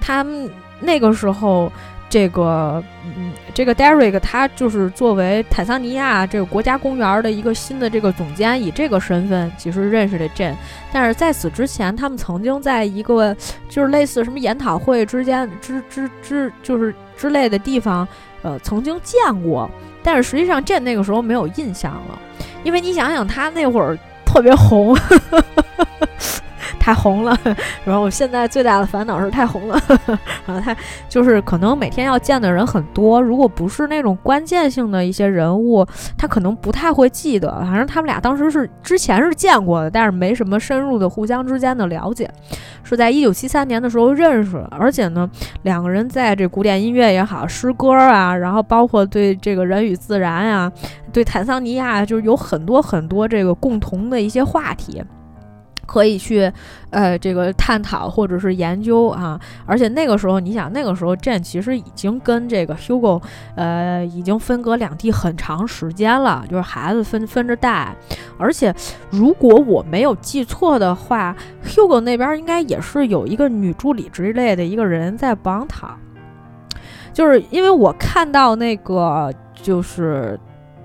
他们那个时候。这个，嗯，这个 Derek 他就是作为坦桑尼亚这个国家公园的一个新的这个总监，以这个身份其实认识的 Jane。但是在此之前，他们曾经在一个就是类似什么研讨会之间之之之就是之类的地方，呃，曾经见过。但是实际上 Jane 那个时候没有印象了，因为你想想他那会儿特别红。太红了，*laughs* 然后我现在最大的烦恼是太红了，然 *laughs* 后，太就是可能每天要见的人很多，如果不是那种关键性的一些人物，他可能不太会记得。反正他们俩当时是之前是见过的，但是没什么深入的互相之间的了解，是在一九七三年的时候认识，而且呢，两个人在这古典音乐也好，诗歌啊，然后包括对这个人与自然呀，对坦桑尼亚，就是有很多很多这个共同的一些话题。可以去，呃，这个探讨或者是研究啊，而且那个时候，你想，那个时候 Jane 其实已经跟这个 Hugo，呃，已经分隔两地很长时间了，就是孩子分分着带，而且如果我没有记错的话，Hugo 那边应该也是有一个女助理之类的一个人在帮他，就是因为我看到那个就是。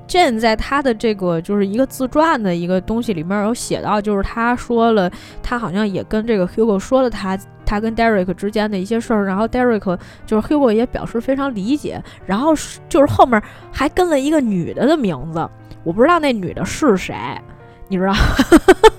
Jane 在他的这个就是一个自传的一个东西里面有写到，就是他说了，他好像也跟这个 Hugo 说了他他跟 Derek 之间的一些事儿，然后 Derek 就是 Hugo 也表示非常理解，然后就是后面还跟了一个女的的名字，我不知道那女的是谁。你知道，哈哈哈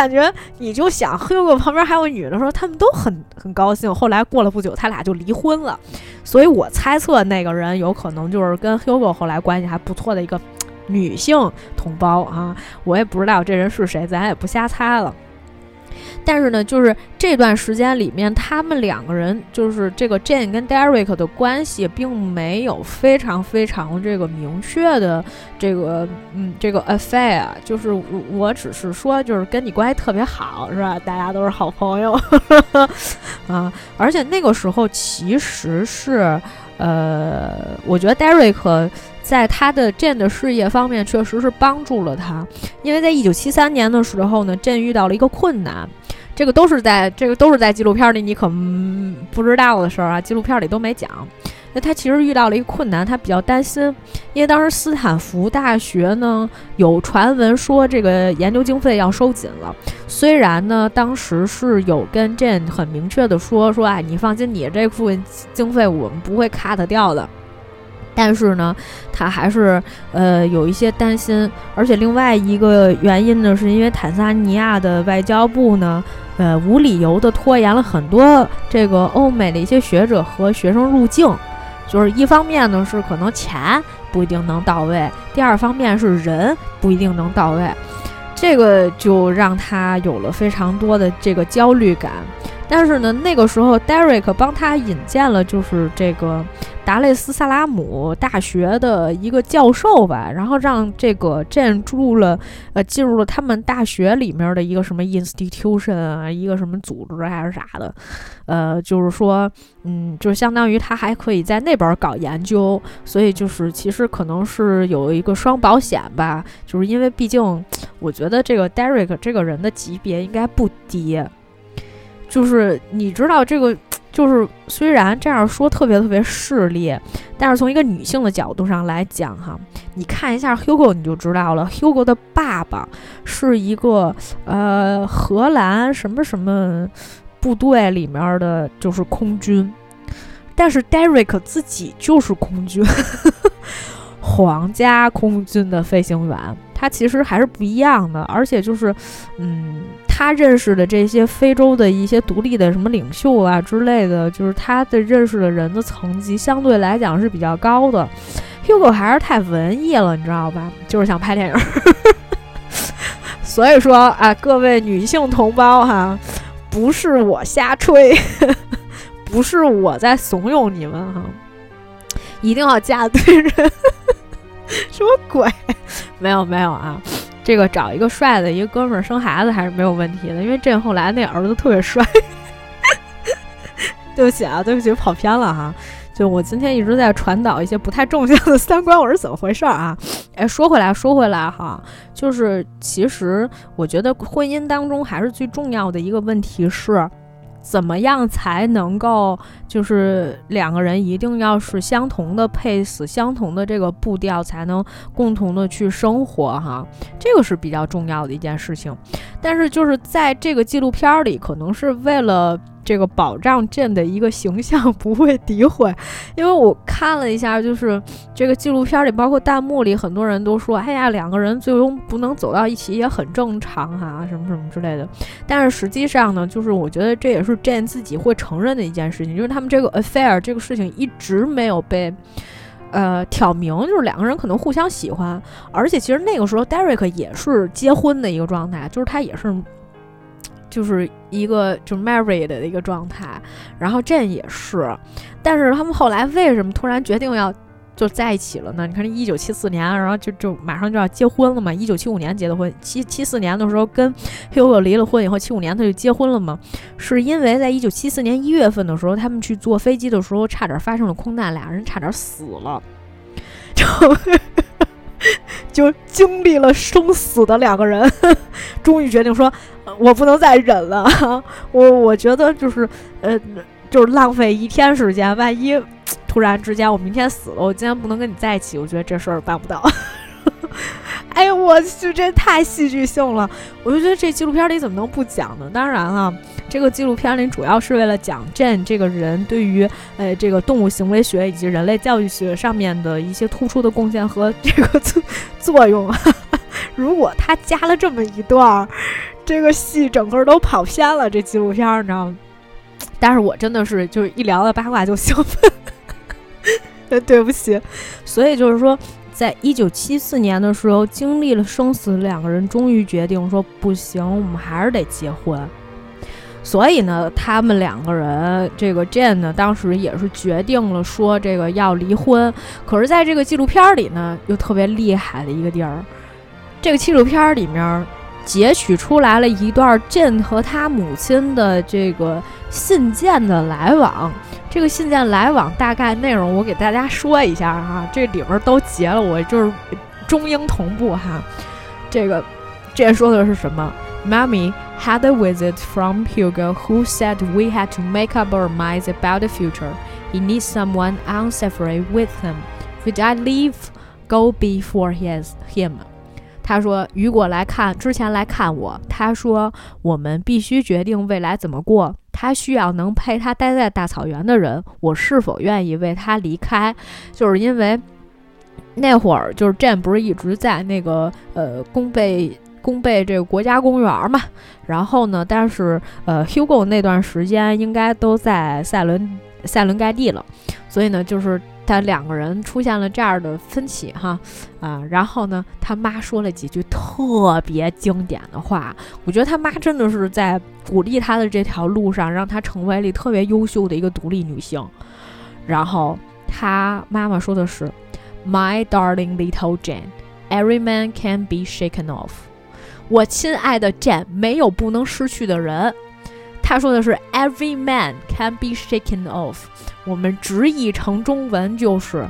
感觉，你就想，*laughs* Hugo 旁边还有女的说，他们都很很高兴。后来过了不久，他俩就离婚了。所以我猜测那个人有可能就是跟 Hugo 后来关系还不错的一个女性同胞啊。我也不知道这人是谁，咱也不瞎猜了。但是呢，就是这段时间里面，他们两个人就是这个 Jane 跟 Derek 的关系，并没有非常非常这个明确的这个嗯这个 affair，就是我只是说就是跟你关系特别好，是吧？大家都是好朋友 *laughs* 啊。而且那个时候其实是呃，我觉得 Derek。在他的 Jane 的事业方面，确实是帮助了他，因为在一九七三年的时候呢，Jane 遇到了一个困难，这个都是在这个都是在纪录片里你可不知道的事儿啊，纪录片里都没讲。那他其实遇到了一个困难，他比较担心，因为当时斯坦福大学呢有传闻说这个研究经费要收紧了，虽然呢当时是有跟 Jane 很明确的说说，哎，你放心，你这部分经费我们不会 cut 掉的。但是呢，他还是呃有一些担心，而且另外一个原因呢，是因为坦桑尼亚的外交部呢，呃无理由的拖延了很多这个欧美的一些学者和学生入境，就是一方面呢是可能钱不一定能到位，第二方面是人不一定能到位，这个就让他有了非常多的这个焦虑感。但是呢，那个时候 Derek 帮他引荐了，就是这个。达雷斯萨拉姆大学的一个教授吧，然后让这个 Jane 住了，呃，进入了他们大学里面的一个什么 institution 啊，一个什么组织还是啥的，呃，就是说，嗯，就相当于他还可以在那边搞研究，所以就是其实可能是有一个双保险吧，就是因为毕竟我觉得这个 Derek 这个人的级别应该不低，就是你知道这个。*tsk* 就是虽然这样说特别特别势利，但是从一个女性的角度上来讲，哈，你看一下 Hugo 你就知道了。Hugo 的爸爸是一个呃荷兰什么什么部队里面的，就是空军，但是 Derek 自己就是空军，*laughs* 皇家空军的飞行员。他其实还是不一样的，而且就是，嗯，他认识的这些非洲的一些独立的什么领袖啊之类的，就是他的认识的人的层级相对来讲是比较高的。Hugo 还是太文艺了，你知道吧？就是想拍电影。*laughs* 所以说啊，各位女性同胞哈，不是我瞎吹，不是我在怂恿你们哈，一定要嫁对人。*laughs* 什么鬼？没有没有啊，这个找一个帅的一个哥们儿生孩子还是没有问题的，因为这后来那儿子特别帅。*laughs* 对不起啊，对不起，跑偏了哈。就我今天一直在传导一些不太正向的三观，我是怎么回事儿啊？哎，说回来，说回来哈，就是其实我觉得婚姻当中还是最重要的一个问题是。怎么样才能够，就是两个人一定要是相同的配死，相同的这个步调，才能共同的去生活哈，这个是比较重要的一件事情。但是就是在这个纪录片里，可能是为了。这个保障朕的一个形象 *laughs* 不会诋毁，因为我看了一下，就是这个纪录片里，包括弹幕里，很多人都说：“哎呀，两个人最终不能走到一起也很正常哈，什么什么之类的。”但是实际上呢，就是我觉得这也是 Jane 自己会承认的一件事情，就是他们这个 affair 这个事情一直没有被呃挑明，就是两个人可能互相喜欢，而且其实那个时候 Derek 也是结婚的一个状态，就是他也是。就是一个就是 married 的一个状态，然后 Jane 也是，但是他们后来为什么突然决定要就在一起了呢？你看，这一九七四年，然后就就马上就要结婚了嘛。一九七五年结的婚，七七四年的时候跟 Hugo 离了婚以后，七五年他就结婚了嘛。是因为在一九七四年一月份的时候，他们去坐飞机的时候差点发生了空难，俩人差点死了，*laughs* 就就经历了生死的两个人，*laughs* 终于决定说。我不能再忍了，*laughs* 我我觉得就是，呃，就是浪费一天时间。万一突然之间我明天死了，我今天不能跟你在一起，我觉得这事儿办不到。*laughs* 哎呀，我去，这太戏剧性了！我就觉得这纪录片里怎么能不讲呢？当然了，这个纪录片里主要是为了讲 Jane 这个人对于呃这个动物行为学以及人类教育学上面的一些突出的贡献和这个作作用。*laughs* 如果他加了这么一段儿。这个戏整个都跑偏了，这纪录片你知道吗？但是我真的是就是一聊到八卦就兴奋，*laughs* 对不起。所以就是说，在一九七四年的时候，经历了生死，两个人终于决定说不行，我们还是得结婚。所以呢，他们两个人，这个 Jane 呢，当时也是决定了说这个要离婚。可是，在这个纪录片里呢，又特别厉害的一个地儿，这个纪录片里面截取出来了一段 Jane 和他母亲的这个信件的来往。这个信件来往大概内容，我给大家说一下哈，这里边都截了，我就是中英同步哈。这个这说的是什么？Mommy。had a visit from Hugo who said we had to make up our minds about the future. He needs someone unseparate with him. Would I leave go before his him? 他说：“雨果来看，之前来看我。他说我们必须决定未来怎么过。他需要能陪他待在大草原的人。我是否愿意为他离开？就是因为那会儿，就是 Jane 不是一直在那个呃弓背。”公贝这个国家公园嘛，然后呢，但是呃，Hugo 那段时间应该都在塞伦塞伦盖蒂了，所以呢，就是他两个人出现了这样的分歧哈啊，然后呢，他妈说了几句特别经典的话，我觉得他妈真的是在鼓励他的这条路上，让他成为了特别优秀的一个独立女性。然后他妈妈说的是：“My darling little Jane, every man can be shaken off。”我亲爱的 Jane，没有不能失去的人。他说的是 "Every man can be shaken off"。我们直译成中文就是，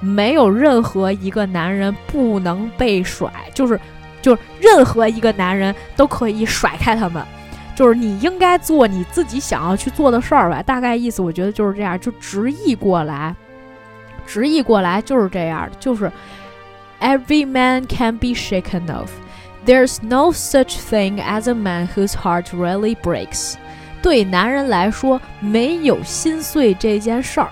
没有任何一个男人不能被甩，就是，就是任何一个男人都可以甩开他们。就是你应该做你自己想要去做的事儿吧。大概意思，我觉得就是这样，就直译过来，直译过来就是这样，就是 "Every man can be shaken off"。There's no such thing as a man whose heart really breaks。对男人来说，没有心碎这件事儿。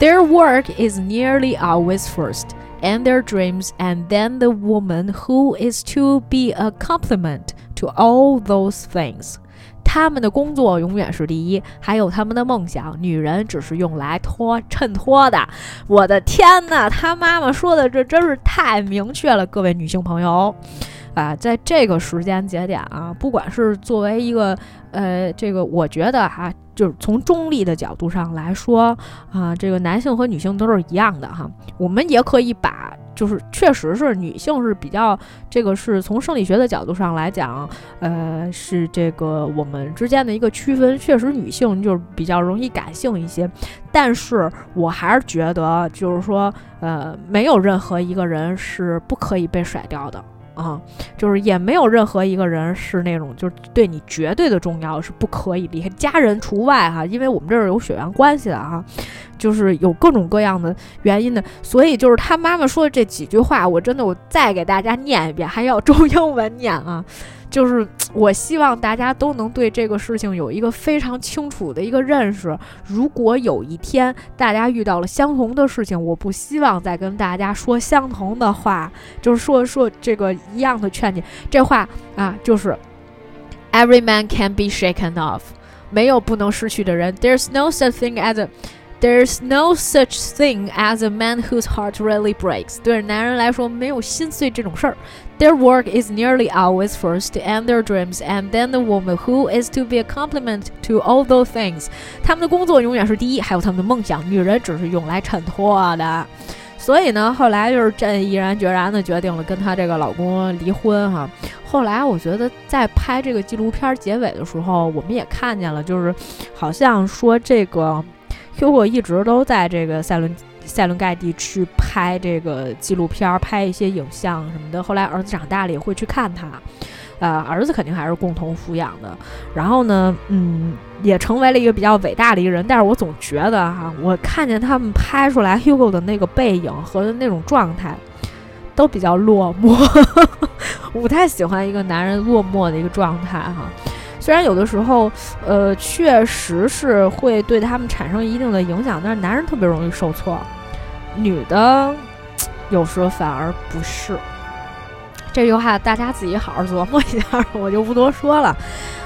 Their work is nearly always first, and their dreams, and then the woman who is to be a complement to all those things. 他们的工作永远是第一，还有他们的梦想，女人只是用来托衬托的。我的天哪，他妈妈说的这真是太明确了，各位女性朋友，啊，在这个时间节点啊，不管是作为一个呃，这个我觉得哈，就是从中立的角度上来说啊，这个男性和女性都是一样的哈，我们也可以把。就是确实是女性是比较这个是从生理学的角度上来讲，呃，是这个我们之间的一个区分。确实女性就是比较容易感性一些，但是我还是觉得就是说，呃，没有任何一个人是不可以被甩掉的。啊，就是也没有任何一个人是那种就是对你绝对的重要是不可以离开，家人除外哈，因为我们这儿有血缘关系的啊，就是有各种各样的原因的，所以就是他妈妈说的这几句话，我真的我再给大家念一遍，还要中 *laughs* 英文念啊。就是 *tsk* 我希望大家都能对这个事情有一个非常清楚的一个认识。如果有一天大家遇到了相同的事情，我不希望再跟大家说相同的话，就是说说这个一样的劝你。这话啊，就是 Every man can be shaken off，没有不能失去的人。There's no such thing as There's no such thing as a man whose heart really breaks。对男人来说，没有心碎这种事儿。Their work is nearly always first, and their dreams, and then the woman who is to be a complement to all those things。他们的工作永远是第一，还有他们的梦想。女人只是用来衬托的。所以呢，后来就是朕毅然决然的决定了跟她这个老公离婚哈。后来我觉得在拍这个纪录片结尾的时候，我们也看见了，就是好像说这个。Hugo 一直都在这个塞伦塞伦盖蒂去拍这个纪录片，拍一些影像什么的。后来儿子长大了也会去看他，呃，儿子肯定还是共同抚养的。然后呢，嗯，也成为了一个比较伟大的一个人。但是我总觉得哈，我看见他们拍出来 Hugo 的那个背影和那种状态，都比较落寞。*laughs* 我不太喜欢一个男人落寞的一个状态哈。虽然有的时候，呃，确实是会对他们产生一定的影响，但是男人特别容易受挫，女的有时候反而不是。这句话大家自己好好琢磨一下，我就不多说了。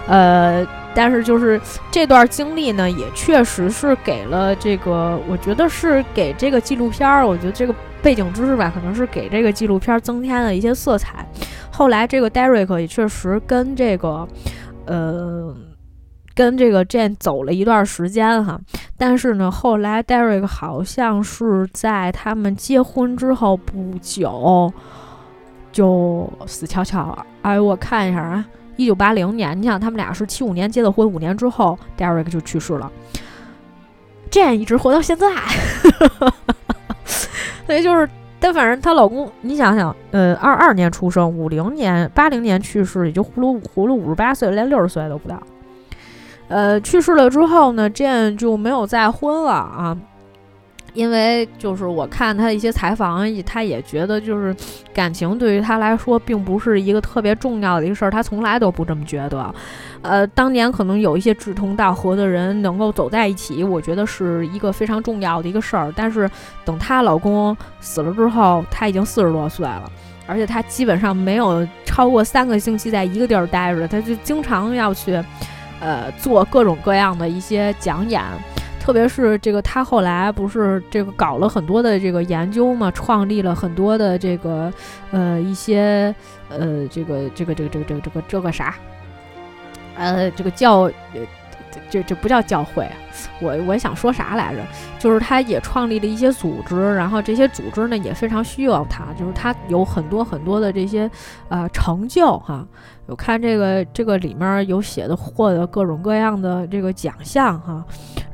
呃，但是就是这段经历呢，也确实是给了这个，我觉得是给这个纪录片儿，我觉得这个背景知识吧，可能是给这个纪录片增添了一些色彩。后来这个 Derek 也确实跟这个。呃，跟这个 Jane 走了一段时间哈。但是呢，后来 Derek 好像是在他们结婚之后不久就死翘翘了。哎，我看一下啊，一九八零年，你想他们俩是七五年结的婚，五年之后 Derek 就去世了。Jane 一直活到现在，所以就是。但反正她老公，你想想，呃，二二年出生，五零年、八零年去世，也就葫芦葫芦五十八岁，连六十岁都不到。呃，去世了之后呢，Jane 就没有再婚了啊。因为就是我看他一些采访，他也觉得就是感情对于他来说并不是一个特别重要的一个事儿，他从来都不这么觉得。呃，当年可能有一些志同道合的人能够走在一起，我觉得是一个非常重要的一个事儿。但是等她老公死了之后，她已经四十多岁了，而且她基本上没有超过三个星期在一个地儿待着，她就经常要去，呃，做各种各样的一些讲演。特别是这个，他后来不是这个搞了很多的这个研究嘛，创立了很多的这个呃一些呃这个这个这个这个这个这个这个啥，呃这个教这这不叫教会，啊我我想说啥来着？就是他也创立了一些组织，然后这些组织呢也非常需要他，就是他有很多很多的这些呃成就哈。我看这个这个里面有写的获得各种各样的这个奖项哈。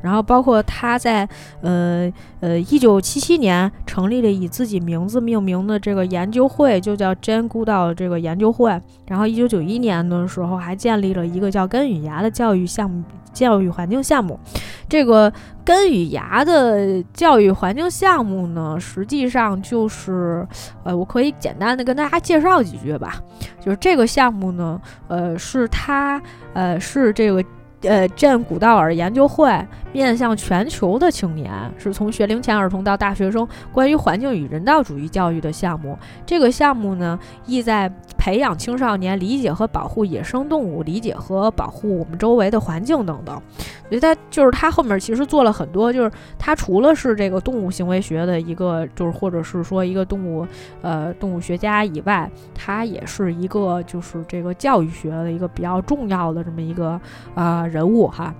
然后包括他在呃呃一九七七年成立了以自己名字命名的这个研究会，就叫 Jane Goodall 这个研究会。然后一九九一年的时候还建立了一个叫根与芽的教育项目、教育环境项目。这个根与芽的教育环境项目呢，实际上就是呃，我可以简单的跟大家介绍几句吧。就是这个项目呢，呃，是它呃是这个。呃，镇古道尔研究会面向全球的青年，是从学龄前儿童到大学生，关于环境与人道主义教育的项目。这个项目呢，意在培养青少年理解和保护野生动物，理解和保护我们周围的环境等等。所以，他就是他后面其实做了很多，就是他除了是这个动物行为学的一个，就是或者是说一个动物呃动物学家以外，他也是一个就是这个教育学的一个比较重要的这么一个啊人物哈。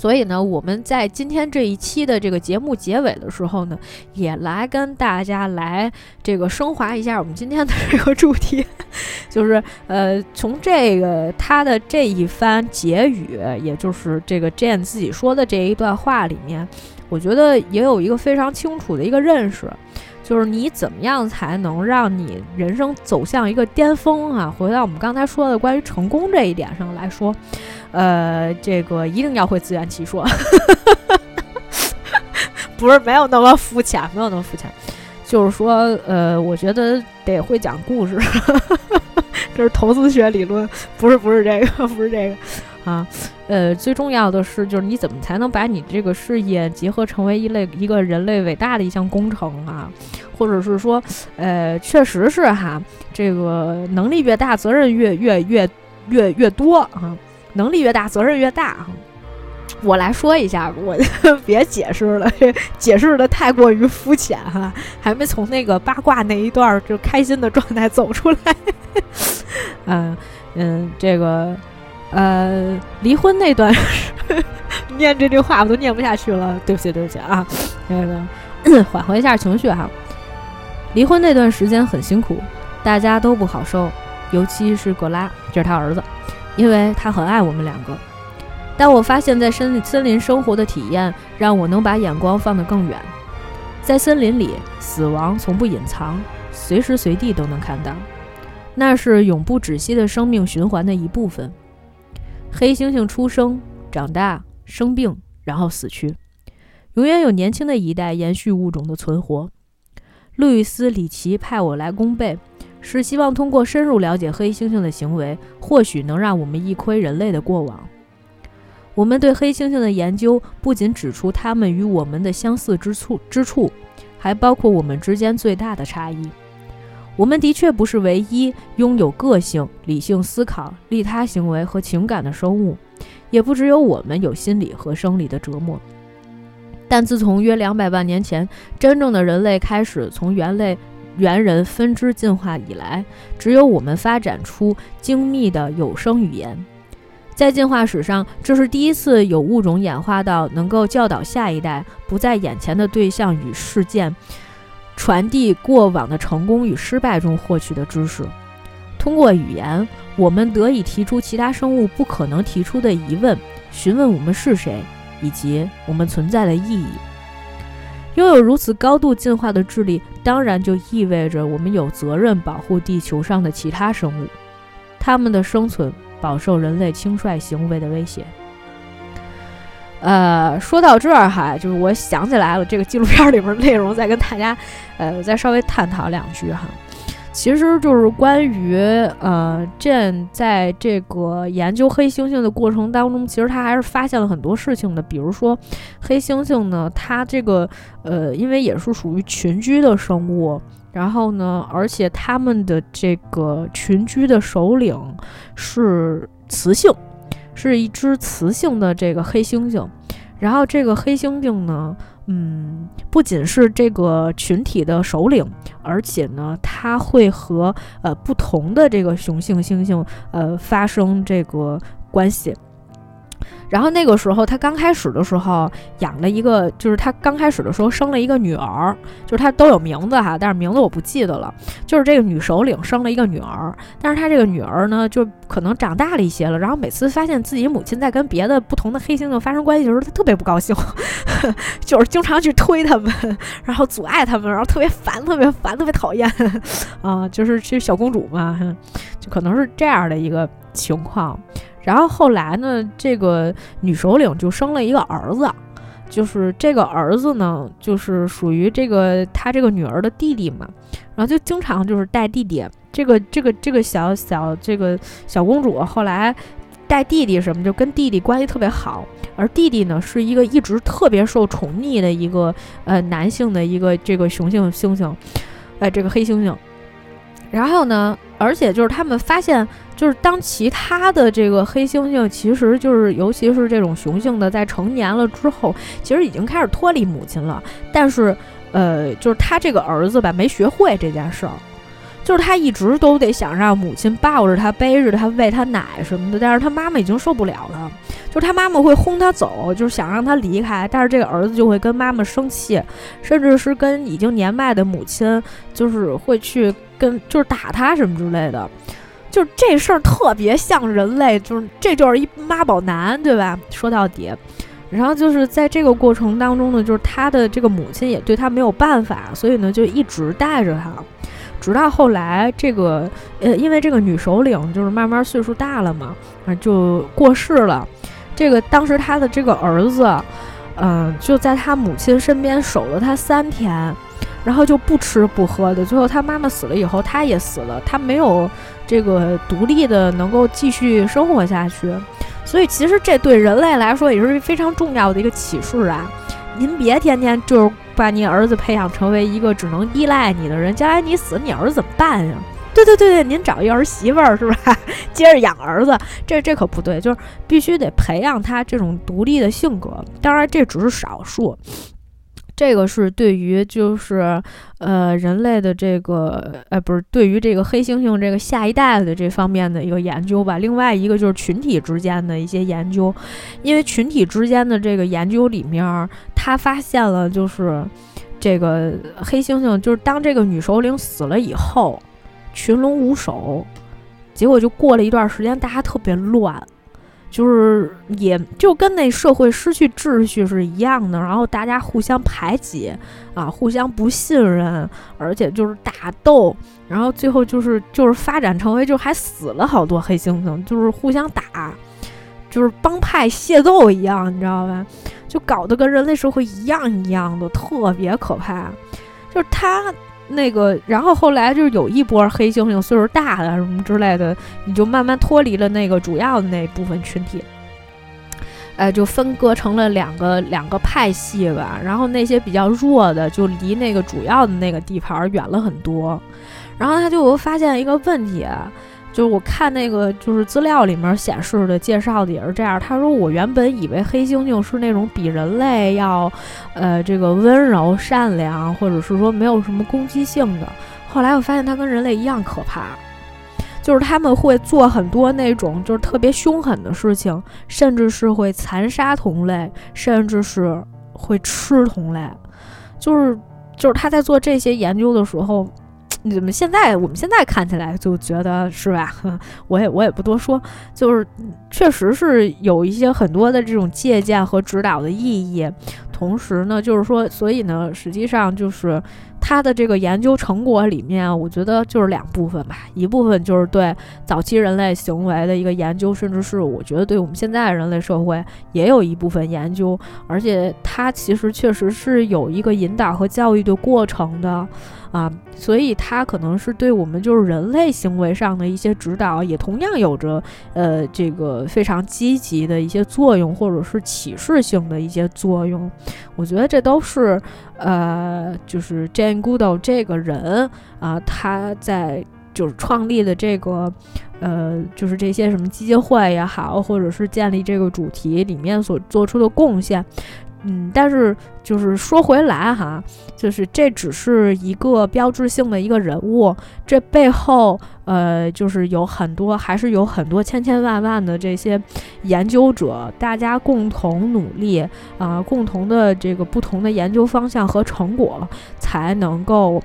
所以呢，我们在今天这一期的这个节目结尾的时候呢，也来跟大家来这个升华一下我们今天的这个主题，*laughs* 就是呃，从这个他的这一番结语，也就是这个 Jane 自己说的这一段话里面，我觉得也有一个非常清楚的一个认识，就是你怎么样才能让你人生走向一个巅峰啊？回到我们刚才说的关于成功这一点上来说。呃，这个一定要会自圆其说，*laughs* 不是没有那么肤浅，没有那么肤浅，就是说，呃，我觉得得会讲故事，*laughs* 这是投资学理论，不是不是这个，不是这个啊，呃，最重要的是，就是你怎么才能把你这个事业结合成为一类一个人类伟大的一项工程啊，或者是说，呃，确实是哈，这个能力越大，责任越越越越越多啊。能力越大，责任越大。我来说一下，我 *laughs* 别解释了，解释的太过于肤浅哈，还没从那个八卦那一段就开心的状态走出来。嗯 *laughs* 嗯，这个呃，离婚那段 *laughs* 念这句话我都念不下去了，对不起对不起啊，那个 *coughs* 缓和一下情绪哈。离婚那段时间很辛苦，大家都不好受，尤其是格拉，这是他儿子。因为他很爱我们两个，但我发现，在森林森林生活的体验让我能把眼光放得更远。在森林里，死亡从不隐藏，随时随地都能看到，那是永不止息的生命循环的一部分。黑猩猩出生、长大、生病，然后死去，永远有年轻的一代延续物种的存活。路易斯·里奇派我来弓背。是希望通过深入了解黑猩猩的行为，或许能让我们一窥人类的过往。我们对黑猩猩的研究不仅指出它们与我们的相似之处之处，还包括我们之间最大的差异。我们的确不是唯一拥有个性、理性思考、利他行为和情感的生物，也不只有我们有心理和生理的折磨。但自从约两百万年前，真正的人类开始从猿类。猿人分支进化以来，只有我们发展出精密的有声语言。在进化史上，这是第一次有物种演化到能够教导下一代不在眼前的对象与事件传递过往的成功与失败中获取的知识。通过语言，我们得以提出其他生物不可能提出的疑问，询问我们是谁以及我们存在的意义。拥有如此高度进化的智力，当然就意味着我们有责任保护地球上的其他生物，它们的生存。饱受人类轻率行为的威胁。呃，说到这儿哈，就是我想起来了，这个纪录片里面内容，再跟大家，呃，再稍微探讨两句哈。其实就是关于呃，Jane 在这个研究黑猩猩的过程当中，其实他还是发现了很多事情的。比如说，黑猩猩呢，它这个呃，因为也是属于群居的生物。然后呢？而且他们的这个群居的首领是雌性，是一只雌性的这个黑猩猩。然后这个黑猩猩呢，嗯，不仅是这个群体的首领，而且呢，它会和呃不同的这个雄性猩猩呃发生这个关系。然后那个时候，他刚开始的时候养了一个，就是他刚开始的时候生了一个女儿，就是他都有名字哈，但是名字我不记得了。就是这个女首领生了一个女儿，但是他这个女儿呢，就可能长大了一些了。然后每次发现自己母亲在跟别的不同的黑猩猩发生关系的时候，他特别不高兴，*laughs* 就是经常去推他们，然后阻碍他们，然后特别烦，特别烦，特别讨厌 *laughs* 啊，就是这小公主嘛，就可能是这样的一个情况。然后后来呢，这个女首领就生了一个儿子，就是这个儿子呢，就是属于这个她这个女儿的弟弟嘛，然后就经常就是带弟弟，这个这个这个小小这个小公主后来带弟弟什么，就跟弟弟关系特别好，而弟弟呢是一个一直特别受宠溺的一个呃男性的一个这个雄性猩猩，哎，这个黑猩猩，然后呢。而且就是他们发现，就是当其他的这个黑猩猩，其实就是尤其是这种雄性的，在成年了之后，其实已经开始脱离母亲了。但是，呃，就是他这个儿子吧，没学会这件事儿，就是他一直都得想让母亲抱着他、背着他、喂他奶什么的。但是他妈妈已经受不了了，就是他妈妈会轰他走，就是想让他离开。但是这个儿子就会跟妈妈生气，甚至是跟已经年迈的母亲，就是会去。跟就是打他什么之类的，就是这事儿特别像人类，就是这就是一妈宝男，对吧？说到底，然后就是在这个过程当中呢，就是他的这个母亲也对他没有办法，所以呢就一直带着他，直到后来这个呃，因为这个女首领就是慢慢岁数大了嘛，啊就过世了。这个当时他的这个儿子，嗯，就在他母亲身边守了他三天。然后就不吃不喝的，最后他妈妈死了以后，他也死了，他没有这个独立的能够继续生活下去，所以其实这对人类来说也是非常重要的一个启示啊！您别天天就是把你儿子培养成为一个只能依赖你的人，将来你死，你儿子怎么办呀？对对对对，您找一儿媳妇儿是吧？*laughs* 接着养儿子，这这可不对，就是必须得培养他这种独立的性格。当然，这只是少数。这个是对于就是呃人类的这个呃不是对于这个黑猩猩这个下一代的这方面的一个研究吧。另外一个就是群体之间的一些研究，因为群体之间的这个研究里面，他发现了就是这个黑猩猩就是当这个女首领死了以后，群龙无首，结果就过了一段时间，大家特别乱。就是也就跟那社会失去秩序是一样的，然后大家互相排挤啊，互相不信任，而且就是打斗，然后最后就是就是发展成为就还死了好多黑猩猩，就是互相打，就是帮派械斗一样，你知道吧？就搞得跟人类社会一样一样的，特别可怕。就是他。那个，然后后来就是有一波黑猩猩岁数大的什么之类的，你就慢慢脱离了那个主要的那部分群体，呃，就分割成了两个两个派系吧。然后那些比较弱的就离那个主要的那个地盘远了很多。然后他就发现一个问题。就是我看那个，就是资料里面显示的介绍的也是这样。他说我原本以为黑猩猩是那种比人类要，呃，这个温柔善良，或者是说没有什么攻击性的。后来我发现它跟人类一样可怕。就是他们会做很多那种就是特别凶狠的事情，甚至是会残杀同类，甚至是会吃同类。就是就是他在做这些研究的时候。你怎么现在我们现在看起来就觉得是吧？*laughs* 我也我也不多说，就是确实是有一些很多的这种借鉴和指导的意义。同时呢，就是说，所以呢，实际上就是他的这个研究成果里面，我觉得就是两部分吧。一部分就是对早期人类行为的一个研究，甚至是我觉得对我们现在人类社会也有一部分研究。而且它其实确实是有一个引导和教育的过程的。啊，所以它可能是对我们就是人类行为上的一些指导，也同样有着呃这个非常积极的一些作用，或者是启示性的一些作用。我觉得这都是呃，就是 Jane Goodall 这个人啊，他在就是创立的这个呃，就是这些什么基金会也好，或者是建立这个主题里面所做出的贡献。嗯，但是就是说回来哈，就是这只是一个标志性的一个人物，这背后呃，就是有很多，还是有很多千千万万的这些研究者，大家共同努力啊，共同的这个不同的研究方向和成果，才能够。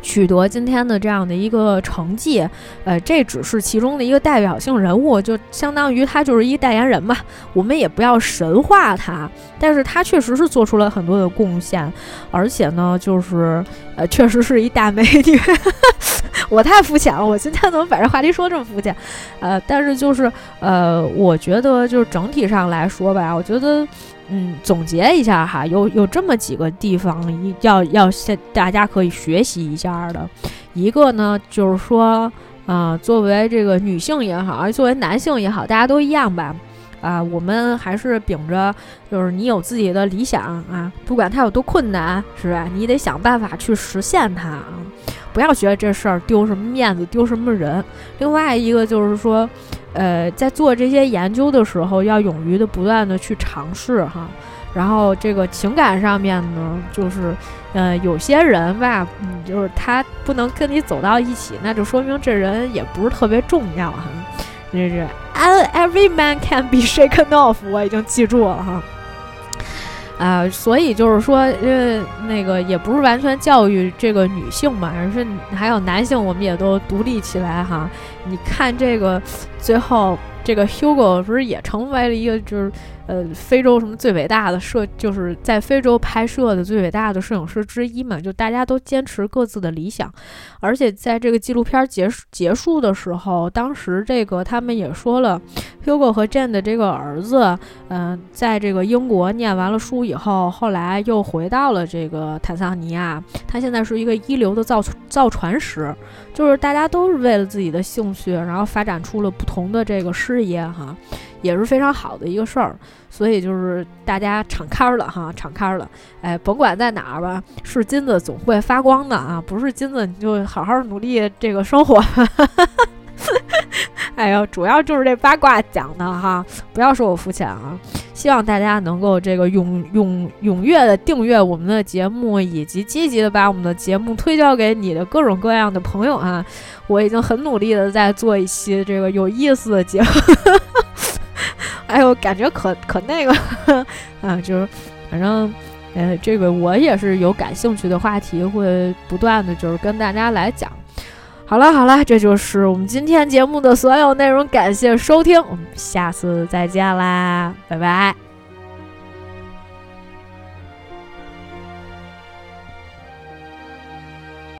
取得今天的这样的一个成绩，呃，这只是其中的一个代表性人物，就相当于他就是一代言人嘛。我们也不要神化他，但是他确实是做出了很多的贡献，而且呢，就是呃，确实是一大美女。*laughs* 我太肤浅了，我今天怎么把这话题说这么肤浅？呃，但是就是呃，我觉得就是整体上来说吧，我觉得。嗯，总结一下哈，有有这么几个地方一要要先大家可以学习一下的。一个呢，就是说，啊，作为这个女性也好，作为男性也好，大家都一样吧。啊，我们还是秉着，就是你有自己的理想啊，不管它有多困难，是吧？你得想办法去实现它啊，不要觉得这事儿丢什么面子，丢什么人。另外一个就是说。呃，在做这些研究的时候，要勇于的不断的去尝试哈。然后这个情感上面呢，就是，呃，有些人吧，嗯，就是他不能跟你走到一起，那就说明这人也不是特别重要哈。这是，and every man can be shaken off，我已经记住了哈。啊，所以就是说，呃，那个也不是完全教育这个女性嘛，而是还有男性，我们也都独立起来哈。你看这个，最后这个 Hugo 不是也成为了一个就是。呃，非洲什么最伟大的摄，就是在非洲拍摄的最伟大的摄影师之一嘛，就大家都坚持各自的理想，而且在这个纪录片结束结束的时候，当时这个他们也说了，Hugo 和 Jane 的这个儿子，嗯，在这个英国念完了书以后，后来又回到了这个坦桑尼亚，他现在是一个一流的造造船师，就是大家都是为了自己的兴趣，然后发展出了不同的这个事业哈。也是非常好的一个事儿，所以就是大家敞开了哈，敞开了，哎，甭管在哪儿吧，是金子总会发光的啊，不是金子你就好好努力这个生活。*laughs* 哎呦，主要就是这八卦讲的哈，不要说我肤浅啊。希望大家能够这个踊踊踊跃的订阅我们的节目，以及积极的把我们的节目推销给你的各种各样的朋友啊。我已经很努力的在做一期这个有意思的节目。哎呦，感觉可可那个，*laughs* 啊，就是反正，呃，这个我也是有感兴趣的话题，会不断的就是跟大家来讲。好了好了，这就是我们今天节目的所有内容，感谢收听，我们下次再见啦，拜拜。